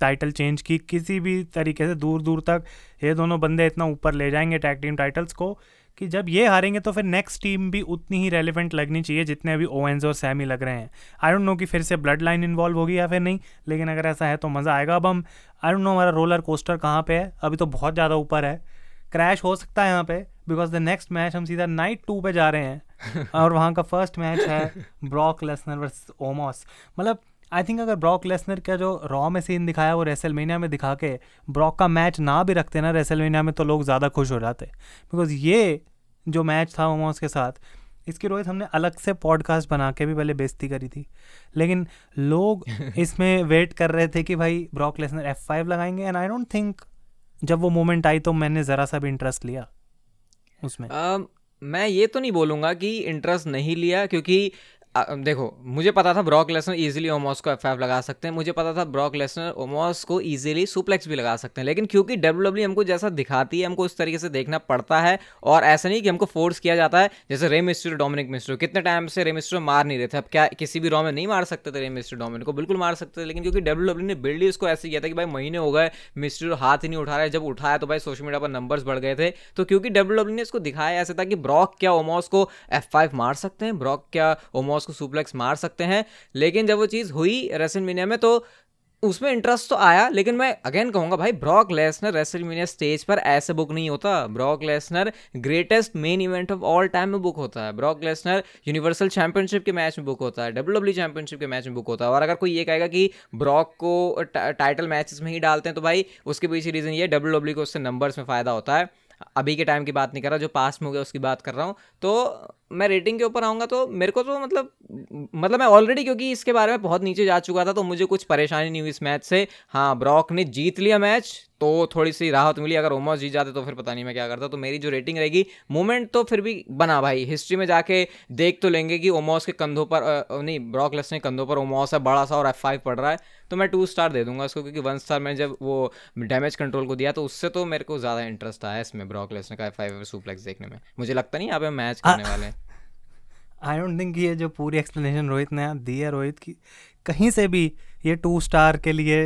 टाइटल चेंज की, किसी भी तरीके से दूर दूर तक ये दोनों बंदे इतना ऊपर ले जाएँगे टैग टीम टाइटल्स को, कि जब ये हारेंगे तो फिर नेक्स्ट टीम भी उतनी ही रेलिवेंट लगनी चाहिए जितने अभी ओवेंस और सैमी लग रहे हैं। आई डोंट नो कि फिर से ब्लड लाइन इन्वॉल्व होगी या फिर नहीं, लेकिन अगर ऐसा है तो मज़ा आएगा अब हम। आई डोंट नो हमारा रोलर कोस्टर कहाँ पे है, अभी तो बहुत ज़्यादा ऊपर है। क्रैश हो सकता है यहाँ पे बिकॉज़ द नेक्स्ट मैच हम सीधा नाइट टू पे जा रहे हैं और वहाँ का फ़र्स्ट मैच है ब्रॉक लेसनर वर्स ओमोस मतलब आई थिंक अगर ब्रॉक लेसनर का जो रॉ में सीन दिखाया वो रेसलमेनिया में दिखा के ब्रॉक का मैच ना भी रखते ना रेसलमेनिया में तो लोग ज़्यादा खुश हो जाते। बिकॉज़ ये जो मैच था ओमोस के साथ इसकी रोहित हमने अलग से पॉडकास्ट बना के भी पहले बेइज्जती करी थी। लेकिन लोग इसमें वेट कर रहे थे कि भाई ब्रॉक लेसनर एफ़ फाइव लगाएँगे एंड आई डोंट थिंक जब वो मोमेंट आई तो मैंने ज़रा सा भी इंटरेस्ट लिया उसमें। uh, मैं ये तो नहीं बोलूँगा कि इंटरेस्ट नहीं लिया क्योंकि देखो, मुझे पता था ब्रॉक लेसनर इजीली ओमोस को एफ़ लगा सकते हैं। मुझे पता था ब्रॉक लेसनर ओमोस को इजीली सुप्लेक्स भी लगा सकते हैं। लेकिन क्योंकि डब्ल्यू डब्ल्यू हमको जैसा दिखाती है, हमको उस तरीके से देखना पड़ता है और ऐसा नहीं कि हमको फोर्स किया जाता है, जैसे रे मिस्टर डोमिनिक मिस्ट्रो कितने टाइम से रे मिस्ट्रो मार नहीं रहे थे। अब क्या किसी भी रॉ में नहीं मार सकते थे रे मिस्ट्रो डोमिनिक को? बिल्कुल मार सकते थे। लेकिन क्योंकि डब्ल्यू डब्ल्यू ने बिल्ड उसको ऐसे किया था कि भाई महीने हो गए मिस्टर हाथ ही नहीं उठा रहे जब उठाया तो भाई सोशल मीडिया पर नंबर्स बढ़ गए थे। तो क्योंकि डब्ल्यू डब्ल्यू ने इसको दिखाया ऐसे था कि ब्रॉक क्या ओमोस को एफ़ मार सकते हैं? ब्रॉक क्या ओमोस को सुप्लेक्स मार सकते हैं। लेकिन जब वो चीज़ हुई रेसलमीनिया में तो उसमें इंटरेस्ट तो आया, लेकिन मैं अगेन कहूँगा भाई ब्रॉक लेसनर रेसलमीनिया स्टेज पर ऐसे बुक नहीं होता। Brock Lesnar greatest main event of all time में बुक होता है। ब्रॉक लेसनर यूनिवर्सल चैंपियनशिप के मैच में बुक होता है। डब्ल्यू डब्ल्यू चैंपियनशिप के मैच में बुक होता है। और अगर कोई ये कहेगा कि ब्रॉक को टाइटल मैचेस में ही डालते हैं तो भाई उसके पीछे रीज़न ये डब्ल्यू डब्ल्यू को उससे नंबर्स में फ़ायदा होता है। अभी के टाइम की बात नहीं कर रहा, जो पास्ट में हो गया, उसकी बात कर रहा हूँ। तो मैं रेटिंग के ऊपर आऊँगा तो मेरे को तो मतलब मतलब मैं ऑलरेडी क्योंकि इसके बारे में बहुत नीचे जा चुका था तो मुझे कुछ परेशानी नहीं हुई इस मैच से। हाँ ब्रॉक ने जीत लिया मैच तो थोड़ी सी राहत मिली। अगर ओमोस जीत जाते तो फिर पता नहीं मैं क्या करता। तो मेरी जो रेटिंग रहेगी मूवमेंट तो फिर भी बना भाई। हिस्ट्री में जाके देख तो लेंगे कि ओमोस के कंधों पर नहीं ब्रॉक लेस ने कंधों पर ओमोस है बड़ा सा और एफ़ फाइव पड़ रहा है। तो मैं टू स्टार दे दूँगा उसको क्योंकि वन स्टार मैंने जब वो डैमेज कंट्रोल को दिया तो उससे तो मेरे को ज़्यादा इंटरेस्ट आया इसमें ब्रॉक लेसनर का एफ़ फाइव सुप्लेक्स देखने में। मुझे लगता नहीं यहाँ पे मैच करने वाले आई डोंट थिंक ये जो पूरी एक्सप्लेनेशन रोहित ने दी है रोहित की कहीं से भी ये टू स्टार के लिए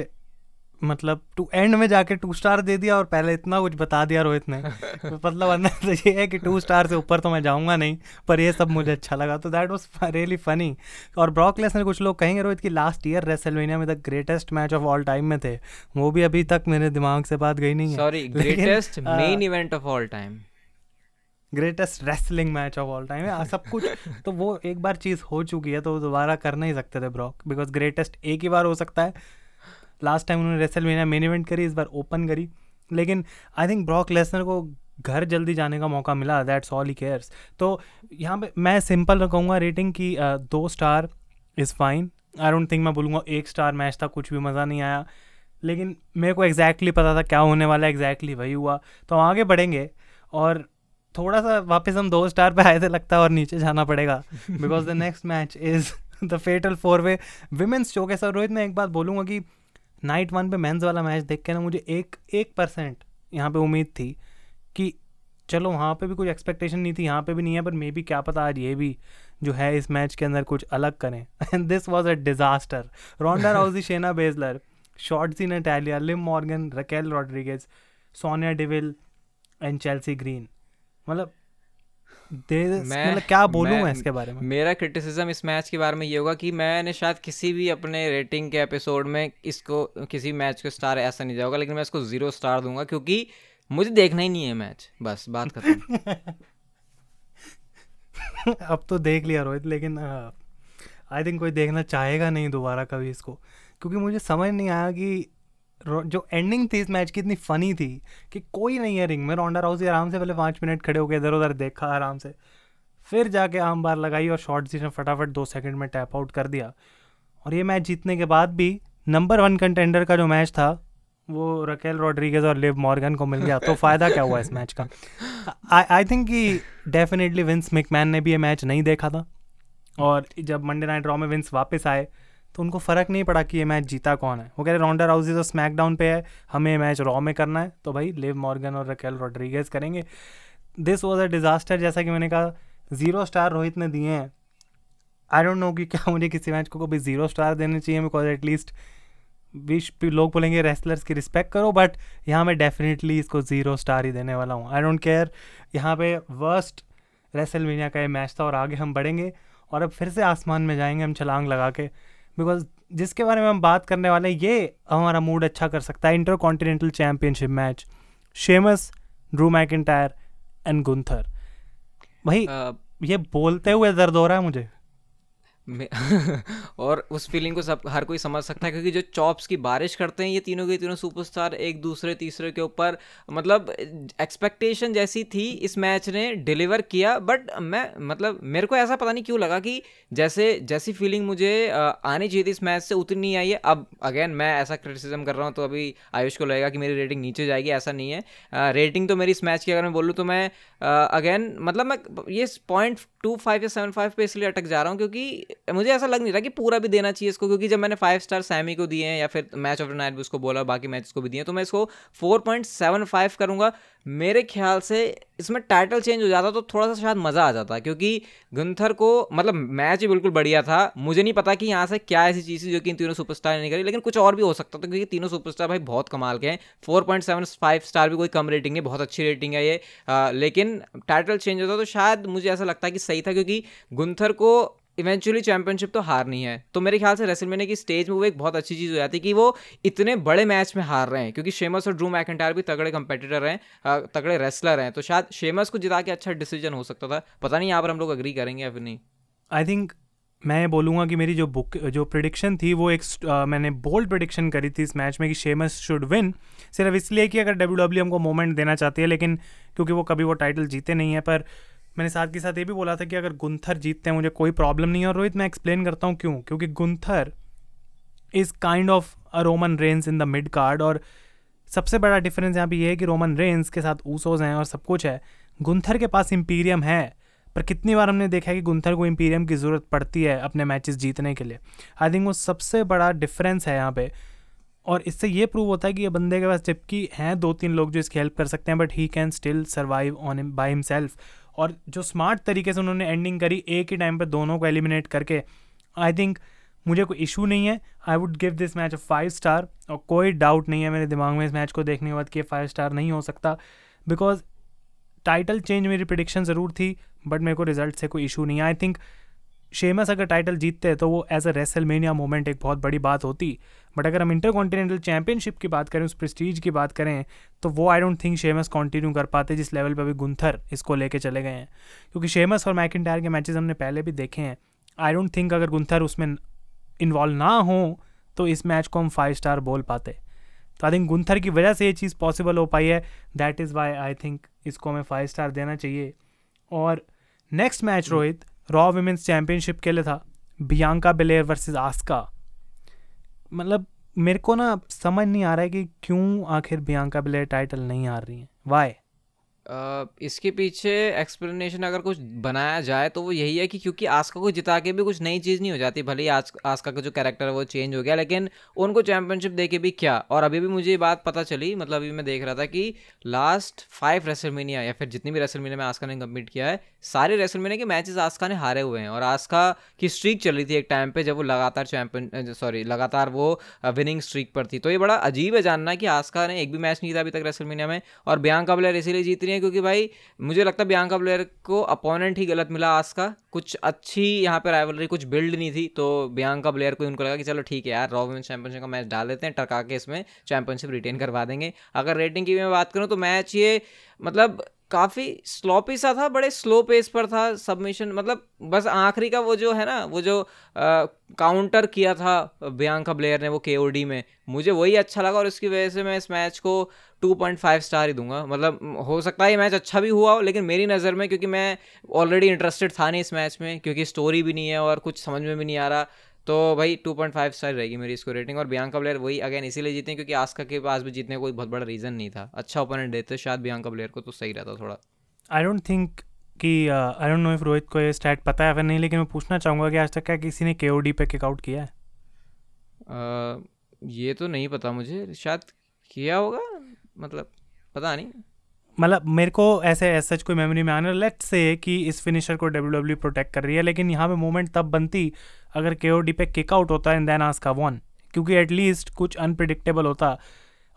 मतलब टू एंड में जाके टू स्टार दे दिया और पहले इतना कुछ बता दिया रोहित ने। मतलब अंदर तो ये है कि टू स्टार से ऊपर तो मैं जाऊँगा नहीं पर ये सब मुझे अच्छा लगा। तो दैट वाज रियली फनी और ब्रॉक लेसनर कुछ लोग कहेंगे रोहित कि लास्ट ईयर रेसलवेनिया में the greatest match of all time में थे। वो भी अभी तक मेरे दिमाग से बात गई नहीं है। Sorry greatest main event of all time greatest wrestling match of all time है सब कुछ तो वो एक बार चीज़ हो चुकी है तो दोबारा कर नहीं सकते थे ब्रॉक। बिकॉज़ ग्रेटेस्ट एक ही बार हो सकता है। लास्ट टाइम उन्होंने रेसल मीना मेन इवेंट करी इस बार ओपन करी। लेकिन आई थिंक ब्रॉक लेसनर को घर जल्दी जाने का मौका मिला दैट्स ऑल ही केयर्स तो यहाँ पे मैं सिंपल रखूँगा रेटिंग की दो star is fine I don't think मैं बोलूँगा एक स्टार मैच था कुछ भी मज़ा नहीं आया। लेकिन मेरे को एग्जैक्टली exactly पता था क्या होने वाला है एग्जैक्टली exactly वही हुआ। तो हम आगे बढ़ेंगे और थोड़ा सा वापस हम दो स्टार पे आए थे लगता है और नीचे जाना पड़ेगा। Because the next match is the fatal four way women's show के सर रोहित मैं एक बात बोलूँगा कि नाइट वन पे मेंस वाला मैच देख के ना मुझे एक एक परसेंट यहाँ पे उम्मीद थी कि चलो वहाँ पे भी कुछ एक्सपेक्टेशन नहीं थी, यहाँ पे भी नहीं है पर मे बी क्या पता आज ये भी जो है इस मैच के अंदर कुछ अलग करें। And this was a disaster Ronda Rousey Shayna Baszler Shotzi Natalya Liv Morgan Raquel Rodriguez Sonya Deville and Chelsea Green मतलब मतलब क्या बोलूँ मैं, मैं इसके बारे में? मेरा क्रिटिसिज्म इस मैच के बारे में ये होगा कि मैंने शायद किसी भी अपने रेटिंग के एपिसोड में इसको किसी मैच को स्टार ऐसा नहीं जाऊँगा लेकिन मैं इसको ज़ीरो स्टार दूँगा क्योंकि मुझे देखना ही नहीं है मैच बस बात खत्म। अब तो देख लिया रोहित लेकिन आई थिंक कोई देखना चाहेगा नहीं दोबारा कभी इसको क्योंकि मुझे समझ नहीं आया कि जो एंडिंग थी इस मैच की इतनी फनी थी कि कोई नहीं है रिंग में। रोंडा राउसी आराम से पहले पाँच मिनट खड़े होकर इधर उधर देखा आराम से। फिर जाके आम बार लगाई और शॉर्ट जी ने फटाफट दो सेकंड में टैप आउट कर दिया। और ये मैच जीतने के बाद भी नंबर वन कंटेंडर का जो मैच था, वो रकेल रॉड्रिगेज और लिव मॉर्गन को मिल गया। तो फ़ायदा क्या हुआ इस मैच का? आई थिंक कि डेफिनेटली विंस मिकमैन ने भी ये मैच नहीं देखा था। और जब मंडे नाइट रॉ में विंस वापस आए तो उनको फ़र्क नहीं पड़ा कि ये मैच जीता कौन है। वो कह रहे राउंडर राउजी तो स्मैकडाउन पे है, हमें मैच रॉ में करना है। तो भाई, लिव मॉर्गन और रकेल रोड्रीगेज करेंगे। दिस वॉज़ अ डिज़ास्टर जैसा कि मैंने कहा ज़ीरो स्टार रोहित ने दिए हैं। आई डोंट नो कि क्या मुझे किसी मैच को कभी ज़ीरो स्टार देने चाहिए बिकॉज़ एटलीस्ट विश लोग बोलेंगे रेसलर्स की रिस्पेक्ट करो बट यहाँ मैं डेफिनेटली इसको ज़ीरो स्टार ही देने वाला हूँ। आई डोंट केयर यहाँ पे वर्स्ट रेसलमीनिया का ये मैच था और आगे हम बढ़ेंगे और अब फिर से आसमान में जाएँगे हम छलांग लगा के। बिकॉज़ जिसके बारे में हम बात करने वाले हैं ये हमारा मूड अच्छा कर सकता है। Intercontinental championship match Sheamus Drew McIntyre and Gunther भाई ये बोलते हुए दर्द हो रहा है मुझे। और उस फीलिंग को सब, हर कोई समझ सकता है, क्योंकि जो चॉप्स की बारिश करते हैं, ये तीनों के तीनों सुपरस्टार एक दूसरे, तीसरे के ऊपर मतलब एक्सपेक्टेशन जैसी थी इस मैच ने डिलीवर किया बट मैं मतलब मेरे को ऐसा पता नहीं क्यों लगा कि जैसे, जैसी फीलिंग मुझे आनी चाहिए थी इस मैच से, उतनी नहीं आई है। अब अगेन मैं ऐसा क्रिटिसिज्म कर रहा हूँ तो अभी आयुष को लगेगा कि मेरी रेटिंग नीचे जाएगी, ऐसा नहीं है। रेटिंग तो मेरी इस मैच की अगर मैं बोलूँ तो मैं अगेन मतलब मैं, ये पॉइंट टू फाइव या सेवन फाइव पे इसलिए अटक जा रहा हूँ, क्योंकि मुझे ऐसा लग नहीं रहा कि पूरा भी देना चाहिए इसको क्योंकि जब मैंने फाइव स्टार सैमी को दिए हैं या फिर मैच ऑफ़ द नाइट भी उसको बोला बाकी मैच को भी दिए तो मैं इसको फोर पॉइंट सेवन फाइव करूँगा। मेरे ख्याल से इसमें टाइटल चेंज हो जाता तो थोड़ा सा शायद मज़ा आ जाता क्योंकि गुंथर को मतलब मैच ही बिल्कुल बढ़िया था। मुझे नहीं पता कि यहाँ से क्या ऐसी चीज़ थी जो कि इन तीनों सुपरस्टार ने नहीं करी लेकिन कुछ और भी हो सकता था क्योंकि तीनों सुपरस्टार भाई बहुत कमाल के हैं। Four point seven five star भी कोई कम रेटिंग है बहुत अच्छी रेटिंग है ये। आ, लेकिन टाइटल चेंज होता तो शायद मुझे ऐसा लगता है कि सही था क्योंकि गुंथर को इवेंचुअली चैंपियनशिप तो हारनी है। तो मेरे ख्याल से रेसलमेनिया की स्टेज में वो एक बहुत अच्छी चीज़ हो जाती है कि वो इतने बड़े मैच में हार रहे हैं क्योंकि शेमस और ड्रू मैकेंटायर भी तगड़े कंपेटिटर हैं तगड़े रेसलर हैं। तो शायद शेमस को जिता के अच्छा डिसीज़न हो सकता था। पता नहीं यहाँ पर हम लोग अग्री करेंगे या फिर नहीं। आई थिंक मैं बोलूँगा कि मेरी जो बुक जो प्रिडिक्शन थी वो एक आ, मैंने बोल्ड प्रिडिक्शन करी थी इस मैच में कि शेमस शुड विन सिर्फ़ इसलिए कि अगर डब्ल्यू डब्ल्यू हमको मोमेंट देना चाहती है लेकिन क्योंकि वो कभी वो टाइटल जीते नहीं है पर मैंने साथ के साथ ये भी बोला था कि अगर गुंथर जीतते हैं, मुझे कोई प्रॉब्लम नहीं है। और रोहित, मैं एक्सप्लेन करता हूँ क्यों? क्योंकि Gunther is kind of a Roman Reigns in the mid card और सबसे बड़ा डिफरेंस यहाँ पे ये है कि रोमन रेंस के साथ ऊसोज हैं और सब कुछ है। गुंथर के पास इम्पीरियम है, पर कितनी बार हमने देखा है कि गुंथर को इम्पीरियम की ज़रूरत पड़ती है अपने मैचेस जीतने के लिए। आई थिंक वो सबसे बड़ा डिफरेंस है यहाँ पे। और इससे ये प्रूव होता है कि ये बंदे के पास जबकि हैं दो तीन लोग जो इसकी हेल्प कर सकते हैं but he can still survive on by himself और जो स्मार्ट तरीके से उन्होंने एंडिंग करी, एक ही टाइम पर दोनों को एलिमिनेट करके आई थिंक मुझे कोई इशू नहीं है। I would give this match a five star और कोई डाउट नहीं है मेरे दिमाग में इस मैच को देखने के बाद कि फाइव स्टार नहीं हो सकता। बिकॉज़ टाइटल चेंज मेरी प्रडिक्शन ज़रूर थी बट मेरे को रिज़ल्ट से कोई इशू नहीं आई थिंक शेमस अगर टाइटल जीतते तो वो एज अ रेसलमेनिया मोमेंट एक बहुत बड़ी बात होती। बट अगर हम इंटर कॉन्टिनेंटल चैंपियनशिप की बात करें उस प्रेस्टीज की बात करें तो वो I don't think Sheamus continue कर पाते जिस लेवल पर अभी गुंथर इसको लेके चले गए हैं। क्योंकि शेमस और मैकिन के मैचेस हमने पहले भी देखे हैं। आई डोंट थिंक अगर गुंथर उसमें इन्वॉल्व ना हो तो इस मैच को हम फाइव स्टार बोल पाते। तो आई थिंक गुंथर की वजह से ये चीज़ पॉसिबल हो पाई है। That is why I think इसको हमें फाइव स्टार देना चाहिए। और next match Rohit Raw women's championship के लिए था, बियांका बिलेयर वर्सेस आस्का। मतलब मेरे को ना समझ नहीं आ रहा है कि क्यों आखिर बियांका बिलेयर टाइटल नहीं हार रही हैं। वाई इसके पीछे एक्सप्लेनेशन अगर कुछ बनाया जाए तो वो यही है कि क्योंकि आस्का को जिता के भी कुछ नई चीज़ नहीं हो जाती, भले ही आज आस्का का जो कैरेक्टर है वो चेंज हो गया, लेकिन उनको चैंपियनशिप दे के भी क्या? और अभी भी मुझे ये बात पता चली मतलब अभी मैं देख रहा था कि लास्ट फाइव रेसलमीनिया या फिर जितनी भी रेसलमीनिया में आस्का ने कम्पीट किया है, सारे रेसलमीनिया के मैचेस आस्का ने हारे हुए हैं। और आस्का की स्ट्रीक चल रही थी एक टाइम पे जब वो लगातार चैंपियन सॉरी लगातार वो विनिंग स्ट्रीक पर थी। तो ये बड़ा अजीब है जानना कि आस्का ने एक भी मैच नहीं था अभी तक रेसलमीनिया में, और का प्लेयर इसीलिए जीत रही है क्योंकि भाई मुझे लगता है बियांका प्लेयर को अपोनेंट ही गलत मिला आज का। कुछ अच्छी यहाँ पर राइवलरी कुछ बिल्ड नहीं थी तो बियांका प्लेयर को उनको लगा कि चलो ठीक है यार रॉ वुमेन चैंपियनशिप का मैच डाल देते हैं टरका के इसमें चैंपियनशिप रिटेन करवा देंगे। अगर रेटिंग की मैं बात करूँ तो मैच ये मतलब काफ़ी स्लोपी सा था बड़े स्लो पेस पर था सबमिशन मतलब बस आखिरी का वो जो है ना वो जो आ, काउंटर किया था बियांका ब्लेयर ने वो के में मुझे वही अच्छा लगा और इसकी वजह से मैं इस मैच को 2.5 स्टार ही दूँगा। मतलब हो सकता है ये मैच अच्छा भी हुआ हो लेकिन मेरी नज़र में क्योंकि मैं ऑलरेडी इंटरेस्टेड था नहीं इस मैच में क्योंकि स्टोरी भी नहीं है और कुछ समझ में भी नहीं आ रहा तो भाई 2.5 स्टार रहेगी मेरी इसको रेटिंग और बियांका प्लेयर वही अगेन इसीलिए जीते क्योंकि आस्का के पास भी जीतने का कोई बहुत बड़ा रीज़न नहीं था। अच्छा ओपोनेंट देते शायद बियांका प्लेयर को तो सही रहता थोड़ा। आई डोंट थिंक कि I don't know if Rohit को ये स्टैट पता है फिर नहीं लेकिन मैं पूछना चाहूँगा कि आज तक क्या किसी ने के ओ डी पे किकआउट किया है? Uh, ये तो नहीं पता मुझे। शायद किया होगा मतलब पता नहीं। मतलब मेरे को ऐसे ऐसा कोई मेमोरी में आने लेट से कि इस फिनिशर को डब्ल्यू डब्ल्यू प्रोटेक्ट कर रही है, लेकिन यहाँ पे मोमेंट तब बनती अगर के ओ डी पे किक आउट होता है देन आस्का वन क्योंकि एटलीस्ट कुछ अनप्रडिक्टेबल होता।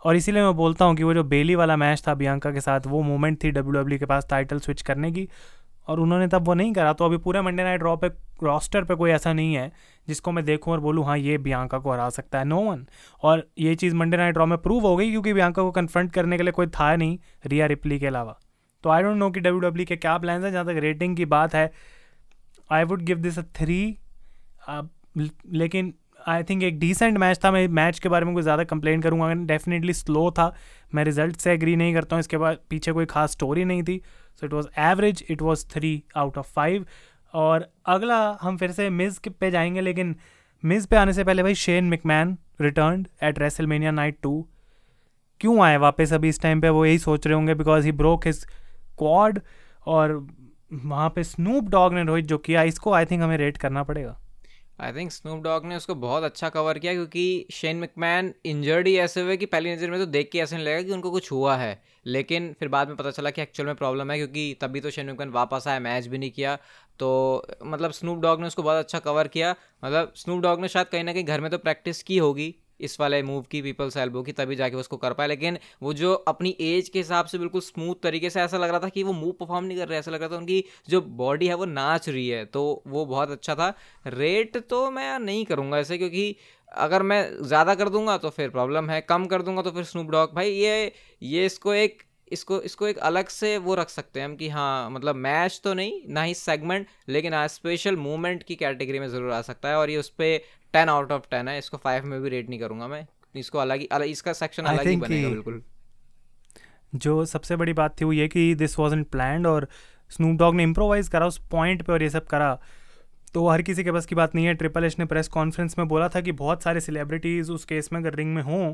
और इसीलिए मैं बोलता हूँ कि वो जो बेली वाला मैच था बियांका के साथ, वो मोमेंट थी डब्ल्यू डब्ल्यू के पास टाइटल स्विच करने की। और उन्होंने तब वो नहीं करा। तो अभी पूरे मंडे नाइट ड्रॉ पे रॉस्टर पे कोई ऐसा नहीं है, जिसको मैं देखूँ और बोलूँ हाँ ये बियांका को हरा सकता है। नो वन और ये चीज़ मंडे नाइट ड्रॉ में प्रूव हो गई, क्योंकि बियांका को कन्फ्रंट करने के लिए कोई था नहीं, रिया रिप्ली के अलावा। तो आई डोंट नो कि डब्ल्यू डब्ल्यू के क्या प्लान है, जहाँ तक रेटिंग की बात है। I would give this a three लेकिन आई थिंक एक डिसेंट मैच था। मैं मैच के बारे में कुछ ज़्यादा कंप्लेन करूँगा। डेफिनेटली स्लो था। मैं रिज़ल्ट से एग्री नहीं करता हूँ। इसके बाद पीछे कोई खास स्टोरी नहीं थी। So it was average it was three out of five और अगला हम फिर से मिज़ पे जाएँगे, लेकिन मिज़ पे आने से पहले भाई Shane McMahon return at WrestleMania night two क्यों आए वापस अभी इस टाइम पे? वो यही सोच रहे होंगे because he broke his quad और वहाँ पे स्नूप डॉग ने रोहित जो किया, इसको आई थिंक हमें रेट करना पड़ेगा। आई थिंक स्नूप डॉग ने उसको बहुत अच्छा कवर किया क्योंकि शेन मिकमैन इंजर्ड ही ऐसे हुए कि पहली नज़र में तो देख के ऐसे नहीं लगा कि उनको कुछ हुआ है। लेकिन फिर बाद में पता चला कि एक्चुअल में प्रॉब्लम है क्योंकि तभी तो शेन मिकमैन वापस आया मैच भी नहीं किया। तो मतलब स्नूप डॉग ने उसको बहुत अच्छा कवर किया। मतलब स्नूप डॉग ने शायद कहीं ना कहीं घर में तो प्रैक्टिस की होगी। इस वाले मूव की पीपल्स एल्बो की, तभी जाके उसको कर पाए। लेकिन वो जो अपनी एज के हिसाब से बिल्कुल स्मूथ तरीके से ऐसा लग रहा था कि वो मूव परफॉर्म नहीं कर रहे, ऐसा लग रहा था उनकी जो बॉडी है वो नाच रही है तो वो बहुत अच्छा था। रेट तो मैं नहीं करूँगा ऐसे, क्योंकि अगर मैं ज़्यादा कर दूँगा तो फिर प्रॉब्लम है, कम कर दूँगा तो फिर स्नूप डॉग भाई, ये ये इसको एक, इसको इसको एक अलग से वो रख सकते हैं हम कि हाँ मतलब मैच तो नहीं, ना ही सेगमेंट लेकिन स्पेशल मूवमेंट की कैटेगरी में ज़रूर आ सकता है, और ये उस पर टेन आउट ऑफ़ टेन है इसको फाइव में भी रेट नहीं करूँगा मैं। इसको अलग ही अलग इसका सेक्शन अलग ही बनेगा बिल्कुल। जो सबसे बड़ी बात थी वो ये कि दिस वॉज़ इन प्लान और स्नूप डॉग ने इम्प्रोवाइज करा उस पॉइंट पे और ये सब करा। तो हर किसी के बस की बात नहीं है। ट्रिपल एच ने प्रेस कॉन्फ्रेंस में बोला था कि बहुत सारे सेलिब्रिटीज़ उस केस में अगर रिंग में हों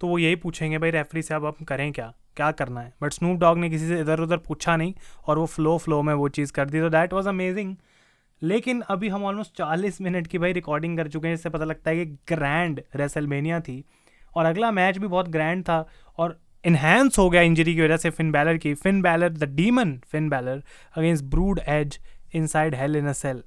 तो वो यही पूछेंगे भाई रेफरी से अब हम करें क्या? क्या करना है? बट स्नूप डॉग ने किसी से इधर उधर पूछा नहीं और वो फ्लो फ्लो में वो चीज़ कर दी। तो दैट वॉज़ अमेजिंग लेकिन अभी हम ऑलमोस्ट चालीस मिनट की भाई रिकॉर्डिंग कर चुके हैं, जिससे पता लगता है कि ग्रैंड रेसलमेनिया थी। और अगला मैच भी बहुत ग्रैंड था और इन्हेंस हो गया इंजरी की वजह से फिन बैलर की। Finn Balor the Demon Finn Balor against Brood Edge inside Hell in a Cell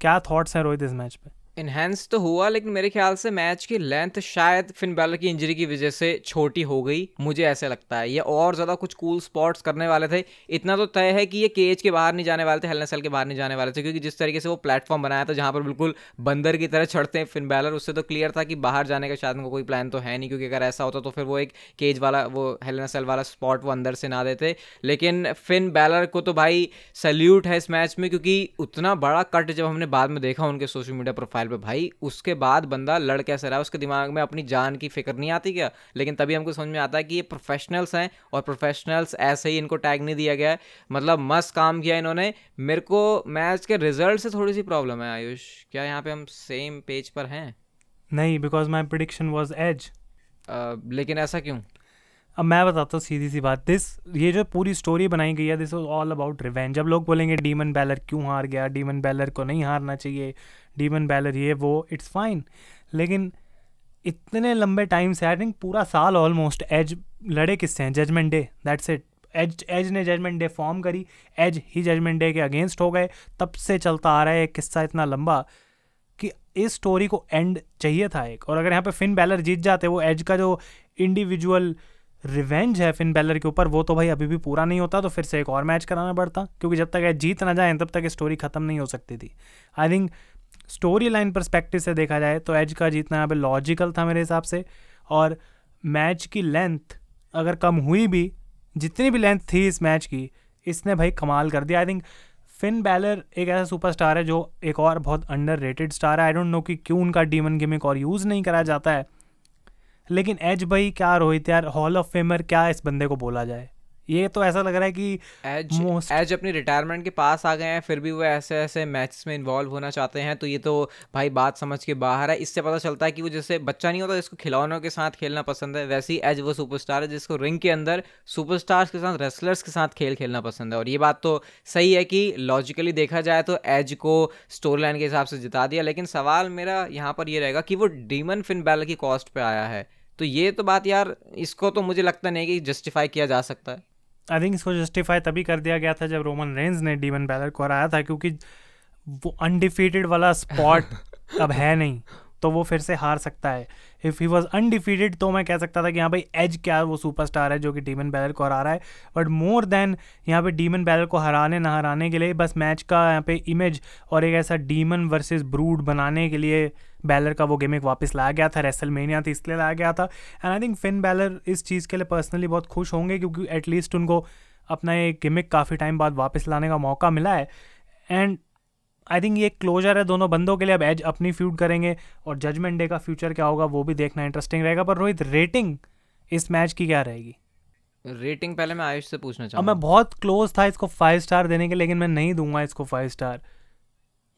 क्या थाट्स हैं रोहित इस मैच पे? इन्हेंस तो हुआ, लेकिन मेरे ख्याल से मैच की लेंथ शायद फिन बैलर की इंजरी की वजह से छोटी हो गई, मुझे ऐसे लगता है। ये और ज़्यादा कुछ कूल स्पॉट्स करने वाले थे। इतना तो तय है कि ये केज के बाहर नहीं जाने वाले थे हेलनेसल के बाहर नहीं जाने वाले थे, क्योंकि जिस तरीके से वो प्लेटफॉर्म बनाया था, जहाँ पर बिल्कुल बंदर की तरह चढ़ते हैं फिन बैलर उससे तो क्लियर था कि बाहर जाने का शायद उनको कोई प्लान तो है नहीं, क्योंकि अगर ऐसा होता तो फिर वो एक केज वाला, वो हेलनेसल वाला स्पॉट वो अंदर से ना देते। लेकिन फिन बैलर को तो भाई सल्यूट है इस मैच में, क्योंकि उतना बड़ा कट जब हमने बाद में देखा उनके सोशल मीडिया प्रोफ़ाइल पर भाई उसके उसके बाद बंदा लड़ कैसे रहा है उसके दिमाग में अपनी जान की फ़िक्र नहीं आती क्या? लेकिन तभी हमको समझ में आता है कि ये प्रोफेशनल्स हैं और प्रोफेशनल्स ऐसे ही इनको टैग नहीं दिया गया है। मतलब मस्त काम किया इन्होंने। मेरे को मैच के रिज़ल्ट से थोड़ी सी प्रॉब्लम है आयुष। क्या यहाँ पे हम सेम पेज पर हैं? नहीं because my prediction was Edge लेकिन ऐसा क्यों? अब मैं बताता हूँ सीधी सी बात। दिस ये जो पूरी स्टोरी बनाई गई है this was all about revenge जब लोग बोलेंगे डीमन बैलर क्यों हार गया? डीमन बैलर को नहीं हारना चाहिए। डीमन बैलर ये वो इट्स फाइन लेकिन इतने लंबे टाइम से आई थिंक पूरा साल ऑलमोस्ट एज लड़े किससे हैं? Judgment Day that's it Edge Edge ने जजमेंट डे फॉर्म करी. एज ही जजमेंट डे के अगेंस्ट हो गए. तब से चलता आ रहा है एक किस्सा इतना लंबा कि इस स्टोरी को एंड चाहिए था एक। और अगर यहाँ पे फिन बैलर जीत जाते, वो एज का जो इंडिविजुअल रिवेंज है फिन बैलर के ऊपर, वो तो भाई अभी भी पूरा नहीं होता तो फिर से एक और मैच कराना पड़ता। क्योंकि जब तक एज जीत ना जाए, तब तक स्टोरी ख़त्म नहीं हो सकती थी। I think story line perspective से देखा जाए तो एज का जीतना यहाँ पे लॉजिकल था मेरे हिसाब से और मैच की लेंथ अगर कम हुई भी, जितनी भी लेंथ थी इस मैच की, इसने भाई कमाल कर दिया। आई थिंक फिन बैलर एक ऐसा सुपरस्टार है जो एक और बहुत अंडर रेटेड स्टार है। आई डोंट नो कि क्यों उनका डीमन गेमिक और यूज़ नहीं करा जाता है। लेकिन एज भाई क्या रोहित यार हॉल ऑफ़ फेमर क्या इस बंदे को बोला जाए? ये तो ऐसा लग रहा है कि एज most... एज अपनी रिटायरमेंट के पास आ गए हैं फिर भी वो ऐसे ऐसे मैचेस में इन्वॉल्व होना चाहते हैं तो ये तो भाई बात समझ के बाहर है। इससे पता चलता है कि वो जैसे बच्चा नहीं होता जिसको खिलौनों के साथ खेलना पसंद है वैसे ही एज वो सुपरस्टार है जिसको रिंग के अंदर सुपरस्टार्स के साथ रेसलर्स के साथ खेल खेलना पसंद है। और ये बात तो सही है कि लॉजिकली देखा जाए तो एज को स्टोरी लाइन के हिसाब से जिता दिया लेकिन सवाल मेरा यहाँ पर ये रहेगा कि वो डीमन फिन बैल की कॉस्ट पर आया है। तो ये तो बात यार इसको तो मुझे लगता नहीं कि जस्टिफाई किया जा सकता है। आई थिंक इसको जस्टिफाई तभी कर दिया गया था जब रोमन रेंज ने डीवन बैलर को हराया था क्योंकि वो अनडिफीटेड वाला स्पॉट अब है नहीं तो वो फिर से हार सकता है। इफ़ ही वॉज़ अनडिफीटेड तो मैं कह सकता था कि यहाँ भाई एज क्या वो सुपरस्टार है जो कि डीमन बैलर को हरा रहा है। बट मोर देन यहाँ पे डीमन बैलर को हराने, ना हराने के लिए बस मैच का यहाँ पे इमेज और एक ऐसा डीमन वर्सेस ब्रूड बनाने के लिए बैलर का वो गेमिक वापस लाया गया था रेसल मेनिया थी, इसलिए लाया गया था। And I think Finn Balor इस चीज़ के लिए पर्सनली बहुत खुश होंगे क्योंकि एटलीस्ट उनको अपना ये गिमिक काफ़ी टाइम बाद वापस लाने का मौका मिला है। एंड आई थिंक ये क्लोजर है दोनों बंदों के लिए। अब एज अपनी फ्यूड करेंगे और जजमेंट डे का फ्यूचर क्या होगा वो भी देखना इंटरेस्टिंग रहेगा। पर रोहित रेटिंग इस मैच की क्या रहेगी? रेटिंग पहले मैं आयुष से पूछना चाहूँ मैं बहुत क्लोज था इसको फाइव स्टार देने के लेकिन मैं नहीं दूँगा इसको फाइव स्टार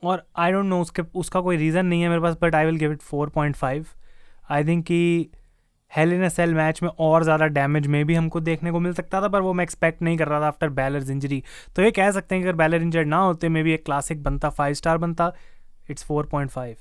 और आई डोंट नो उसके उसका कोई रीज़न नहीं है मेरे पास but I will give it four point five I think कि हेल इन सेल मैच में और ज़्यादा डैमेज में भी हमको देखने को मिल सकता था, पर वो मैं एक्सपेक्ट नहीं कर रहा था आफ्टर बैलर इंजरी तो ये कह सकते हैं कि अगर बैलर इंजर्ड ना होते मे भी एक क्लासिक बनता फाइव स्टार बनता it's four point five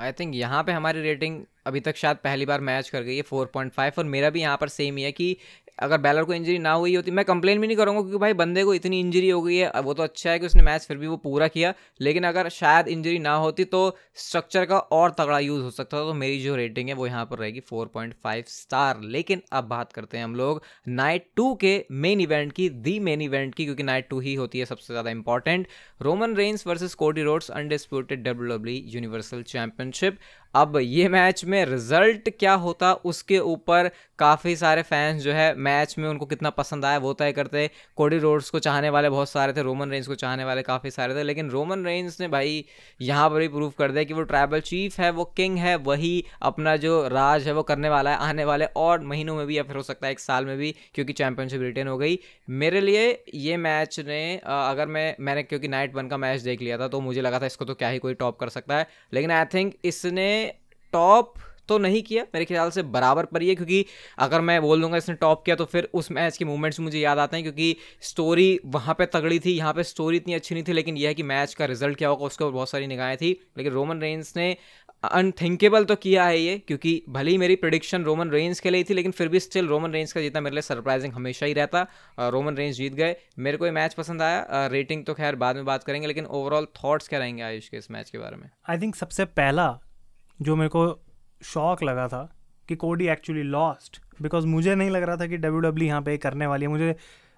I think यहाँ पे हमारी रेटिंग अभी तक शायद पहली बार मैच कर गई है फोर पॉइंट फाइव और मेरा भी यहाँ पर सेम ही है कि अगर बैलर को इंजरी ना हुई होती, मैं कंप्लेन भी नहीं करूँगा क्योंकि भाई बंदे को इतनी इंजरी हो गई है वो तो अच्छा है कि उसने मैच फिर भी वो पूरा किया, लेकिन अगर शायद इंजरी ना होती तो स्ट्रक्चर का और तगड़ा यूज़ हो सकता था तो मेरी जो रेटिंग है वो यहाँ पर रहेगी फोर पॉइंट फाइव स्टार लेकिन अब बात करते हैं हम लोग नाइट टू के मेन इवेंट की दी मेन इवेंट की, क्योंकि नाइट टू ही होती है सबसे ज़्यादा important Roman Reigns versus Cody Rhodes undisputed W W universal championship अब ये मैच में रिज़ल्ट क्या होता? उसके ऊपर काफ़ी सारे फैंस जो है मैच में उनको कितना पसंद आया वो तय करते कोडी रोड्स को चाहने वाले बहुत सारे थे रोमन रेंज को चाहने वाले काफ़ी सारे थे, लेकिन रोमन रेंज ने भाई यहाँ पर भी प्रूव कर दिया कि वो ट्राइबल चीफ है, वो किंग है, वही अपना जो राज है वो करने वाला है, आने वाले और महीनों में भी या फिर हो सकता है एक साल में भी, क्योंकि चैंपियनशिप रिटेन हो गई। मेरे लिए ये मैच ने अगर मैं, मैंने क्योंकि नाइट वन का मैच देख लिया था तो मुझे लगा था इसको तो क्या ही कोई टॉप कर सकता है। लेकिन आई थिंक इसने टॉप तो नहीं किया, मेरे ख्याल से बराबर पर ही है, क्योंकि अगर मैं बोल दूँगा इसने टॉप किया तो फिर उस मैच के मूवमेंट्स मुझे याद आते हैं, क्योंकि स्टोरी वहाँ पे तगड़ी थी, यहाँ पे स्टोरी इतनी अच्छी नहीं थी, लेकिन यह है कि मैच का रिज़ल्ट क्या होगा, उसके ऊपर बहुत सारी निगाहें थी, लेकिन रोमन रेंस ने अनथिंकेबल तो किया है ये, क्योंकि भले ही मेरी प्रिडिक्शन रोमन रेंज के लिए थी, लेकिन फिर भी स्टिल रोमन रेंज का जीतना मेरे लिए सरप्राइजिंग हमेशा ही रहता रोमन रेंज जीत गए। मेरे को ये मैच पसंद आया रेटिंग तो खैर बाद में बात करेंगे, लेकिन ओवरऑल थॉट्स क्या रहेंगे आयुष के इस मैच के बारे में? आई थिंक सबसे पहला जो मेरे को शौक लगा था कि कोडी एक्चुअली लॉस्ट बिकॉज़ मुझे नहीं लग रहा था कि डब्ल्यू डब्ल्यू यहाँ पे करने वाली है। मुझे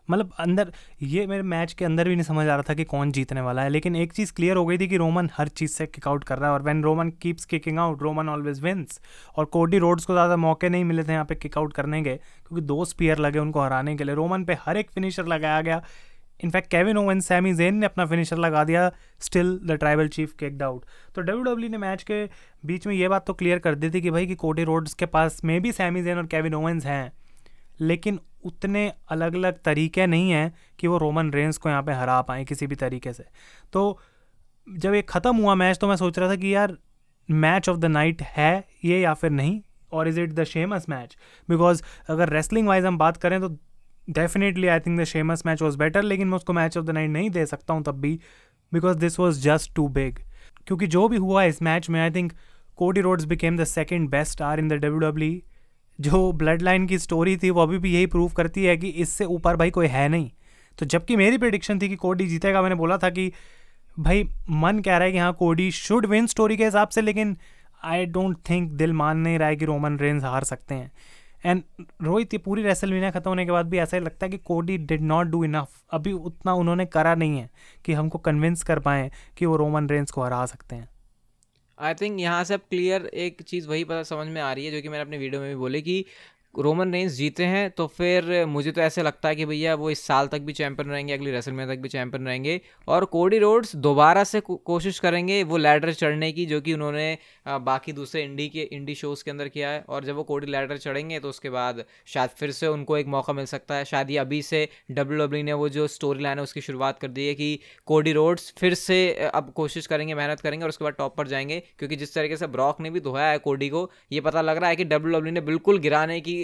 मतलब अंदर, ये मेरे मैच के अंदर भी नहीं समझ आ रहा था कि कौन जीतने वाला है। लेकिन एक चीज़ क्लियर हो गई थी कि रोमन हर चीज़ से किक आउट कर रहा है और when Roman keeps kicking out Roman always wins और कोडी रोड्स को ज़्यादा मौके नहीं मिले थे यहाँ पे किक आउट करने के, क्योंकि दो स्पीयर लगे उनको हराने के लिए। रोमन पे हर एक फिनिशर लगाया गया। In fact Kevin Owen Sami Zayn ने अपना फिनिशर लगा दिया still the tribal chief kicked out तो डब्ल्यू डब्ल्यू ने मैच के बीच में ये बात तो क्लियर कर दी थी कि भाई कि कोडी रोड्स के पास में भी सैमी जेन और केविन ओवेंस हैं, लेकिन उतने अलग अलग तरीके नहीं हैं कि वो रोमन रेंस को यहाँ पे हरा पाएँ किसी भी तरीके से। तो जब ये ख़त्म हुआ मैच तो मैं सोच रहा था कि यार मैच ऑफ़ द नाइट है ये या फिर नहीं? और is it the Sheamus match because अगर रेसलिंग वाइज हम बात करें तो definitely I think the Sheamus match was better लेकिन मैं उसको मैच ऑफ़ द नाइट नहीं दे सकता हूँ तब भी because this was just too big क्योंकि जो भी हुआ इस मैच में I think Cody Rhodes became the second best star in the W W जो ब्लड लाइन की स्टोरी थी, वो अभी भी यही प्रूव करती है कि इससे ऊपर भाई कोई है नहीं। तो जबकि मेरी प्रिडिक्शन थी कि कोडी जीतेगा, मैंने बोला था कि भाई, मन कह रहा है कि हाँ कोडी शुड विन स्टोरी के हिसाब से, लेकिन आई डोंट थिंक दिल मान नहीं रहा है कि रोमन रेंज हार सकते हैं। एंड रोहित, ये पूरी रेसल मीना खत्म होने के बाद भी ऐसा ही लगता है कि कोडी डिड नॉट डू इनफ अभी उतना उन्होंने करा नहीं है कि हमको कन्विंस कर पाएँ कि वो रोमन रेंस को हरा सकते हैं। आई थिंक यहाँ से अब क्लियर एक चीज़ वही पता समझ में आ रही है जो कि मैंने अपने वीडियो में भी बोली कि रोमन रेंस जीते हैं तो फिर मुझे तो ऐसे लगता है कि भैया वो इस साल तक भी चैंपियन रहेंगे अगली रेसल में तक भी चैंपियन रहेंगे। और कोडी रोड्स दोबारा से को, कोशिश करेंगे वो लैडर चढ़ने की जो कि उन्होंने बाकी दूसरे इंडी के इंडी शोज़ के अंदर किया है। और जब वो कोडी लैडर चढ़ेंगे तो उसके बाद शायद फिर से उनको एक मौका मिल सकता है। शायद ये अभी से डब्ल्यू डब्ल्यू ने वो जो स्टोरी लाइन है उसकी शुरुआत कर दी है कि कोडी रोड्स फिर से अब कोशिश करेंगे मेहनत करेंगे और उसके बाद टॉप पर जाएँगे। क्योंकि जिस तरीके से ब्रॉक ने भी धोया है कोडी को ये पता लग रहा है कि डब्ल्यू डब्ल्यू ने बिल्कुल गिराने की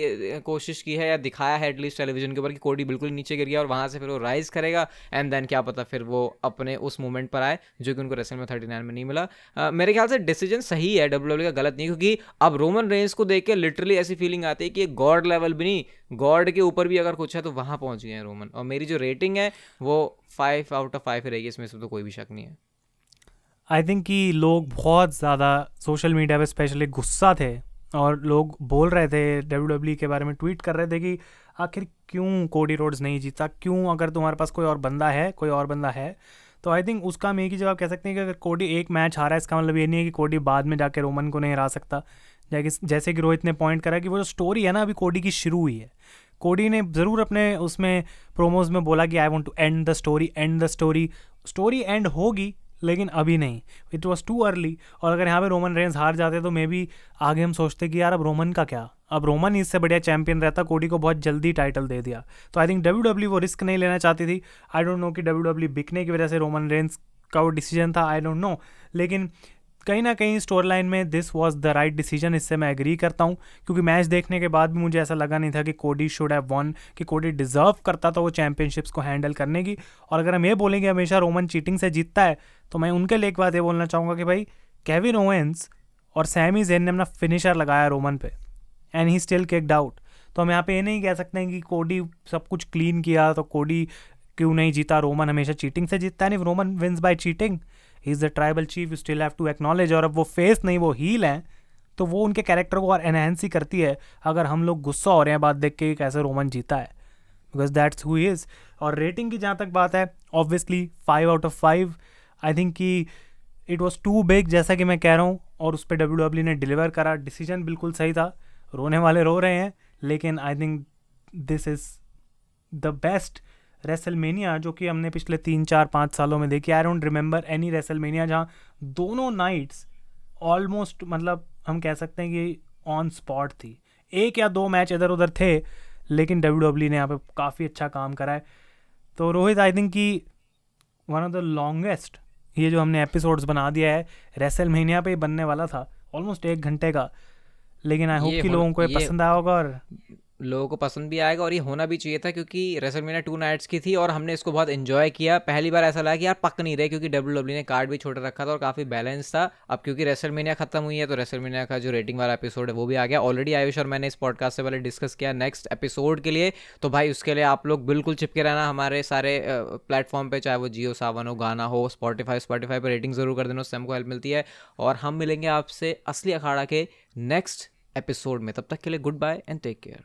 कोशिश की है या दिखाया है एटलीस्ट टेलीविज़न के ऊपर कि कोडी बिल्कुल नीचे गिर गया और वहाँ से फिर वो राइज करेगा। एंड देन क्या पता फिर वो अपने उस मोमेंट पर आए जो कि उनको रेसल में थर्टी नाइन में नहीं मिला। uh, मेरे ख्याल से डिसीज़न सही है डब्ल्यू का गलत नहीं क्योंकि अब रोमन रेंज को देख के लिटरली ऐसी फीलिंग आती है कि गॉड लेवल भी नहीं गॉड के ऊपर भी अगर कुछ है तो वहाँ पहुँच गए हैं रोमन और मेरी जो रेटिंग है वो फाइव आउट ऑफ़ फाइव रहेगी इसमें से तो कोई भी शक नहीं है। आई थिंक कि लोग बहुत ज़्यादा सोशल मीडिया पे स्पेशली गुस्सा थे। और लोग बोल रहे थे डब्ल्यू डब्ल्यू के बारे में ट्वीट कर रहे थे कि आखिर क्यों कोडी रोड्स नहीं जीता? क्यों अगर तुम्हारे पास कोई और बंदा है, कोई और बंदा है तो आई थिंक उसका हम एक ही जवाब कह सकते हैं कि अगर कोडी एक मैच हारा है इसका मतलब ये नहीं है कि कोडी बाद में जाके रोमन को नहीं हरा सकता। जैसे कि रोहित ने पॉइंट करा कि वो जो स्टोरी है ना, अभी कोडी की शुरू हुई है। कोडी ने ज़रूर अपने उसमें प्रोमोज में बोला कि I want to end the story and the story story end होगी लेकिन अभी नहीं। इट वॉज़ टू अर्ली और अगर यहाँ पे रोमन रेंस हार जाते तो मे बी आगे हम सोचते कि यार अब रोमन का क्या? अब रोमन इससे बढ़िया चैंपियन रहता कोडी को बहुत जल्दी टाइटल दे दिया। तो आई थिंक डब्ल्यू डब्ल्यू वो रिस्क नहीं लेना चाहती थी। आई डोंट नो कि डब्ल्यू डब्ल्यू बिकने की वजह से रोमन रेंस का वो डिसीज़न था आई डोंट नो लेकिन कहीं ना कहीं स्टोर लाइन में this was the right decision इससे मैं एग्री करता हूँ, क्योंकि मैच देखने के बाद भी मुझे ऐसा लगा नहीं था कि कोडी शुड हैव वन कि कोडी डिजर्व करता था वो चैंपियनशिप्स को हैंडल करने की। और अगर हम ये बोलेंगे हमेशा रोमन चीटिंग से जीतता है तो मैं उनके लिए एक बात ये बोलना चाहूँगा कि भाई केविन ओवेंस और सैमी जेन ने अपना फिनिशर लगाया रोमन पे and he still kicked out तो हम यहाँ पे ये नहीं कह सकते हैं कि कोडी सब कुछ क्लीन किया तो कोडी क्यों नहीं जीता? रोमन हमेशा चीटिंग से जीतता है नहीं Roman wins by cheating he is the tribal chief you still have to acknowledge और अब वो फेस नहीं, वो हील हैं तो वो उनके कैरेक्टर को और एनहेंस ही करती है। अगर हम लोग गुस्सा हो रहे हैं बात देख के कैसे रोमन जीता है। बिकॉज़ दैट्स हु इज़ और रेटिंग की जहाँ तक बात है obviously five out of five I think कि इट वॉज़ टू बिग जैसा कि मैं कह रहा हूँ, और उस पर डब्ल्यू डब्ल्यू ने डिलीवर करा। डिसीज़न बिल्कुल सही था। रोने वाले रो रहे हैं, लेकिन I think this is the best WrestleMania जो कि हमने पिछले तीन चार पाँच सालों में देखी। I don't remember any WrestleMania जहाँ दोनों नाइट्स ऑलमोस्ट मतलब हम कह सकते हैं कि ऑन स्पॉट थी। एक या दो मैच इधर उधर थे लेकिन डब्ल्यू डब्ल्यू ने यहाँ पे काफ़ी अच्छा काम करा है। तो रोहित आई थिंक कि वन ऑफ़ द लॉन्गेस्ट ये जो हमने एपिसोड्स बना दिया है रेसल महीनिया पे बनने वाला था ऑलमोस्ट एक घंटे का। लेकिन आई होप कि लोगों को ये पसंद आया होगा और लोगों को पसंद भी आएगा और ये होना भी चाहिए था क्योंकि रेसलमेनिया टू नाइट्स की थी और हमने इसको बहुत इन्जॉय किया। पहली बार ऐसा लगा कि यार पक नहीं रहे क्योंकि डब्ल्यू डब्ल्यू ने कार्ड भी छोटा रखा था और काफ़ी बैलेंस था। अब क्योंकि रेसलमेनिया खत्म हुई है तो रेसलमेनिया का जो रेटिंग वाला एपिसोड है, वो भी आ गया। ऑलरेडी आयुष और मैंने इस पॉडकास्ट से पहले डिस्कस किया नेक्स्ट एपिसोड के लिए। तो भाई, उसके लिए आप लोग बिल्कुल चिपके रहना। हमारे सारे प्लेटफॉर्म पर चाहे वो जियो सावन हो गाना हो स्पॉटीफाई स्पॉटीफाई पर रेटिंग ज़रूर कर देना, उससे हमको हेल्प मिलती है। और हम मिलेंगे आपसे असली अखाड़ा के नेक्स्ट एपिसोड में। तब तक के लिए good bye and take care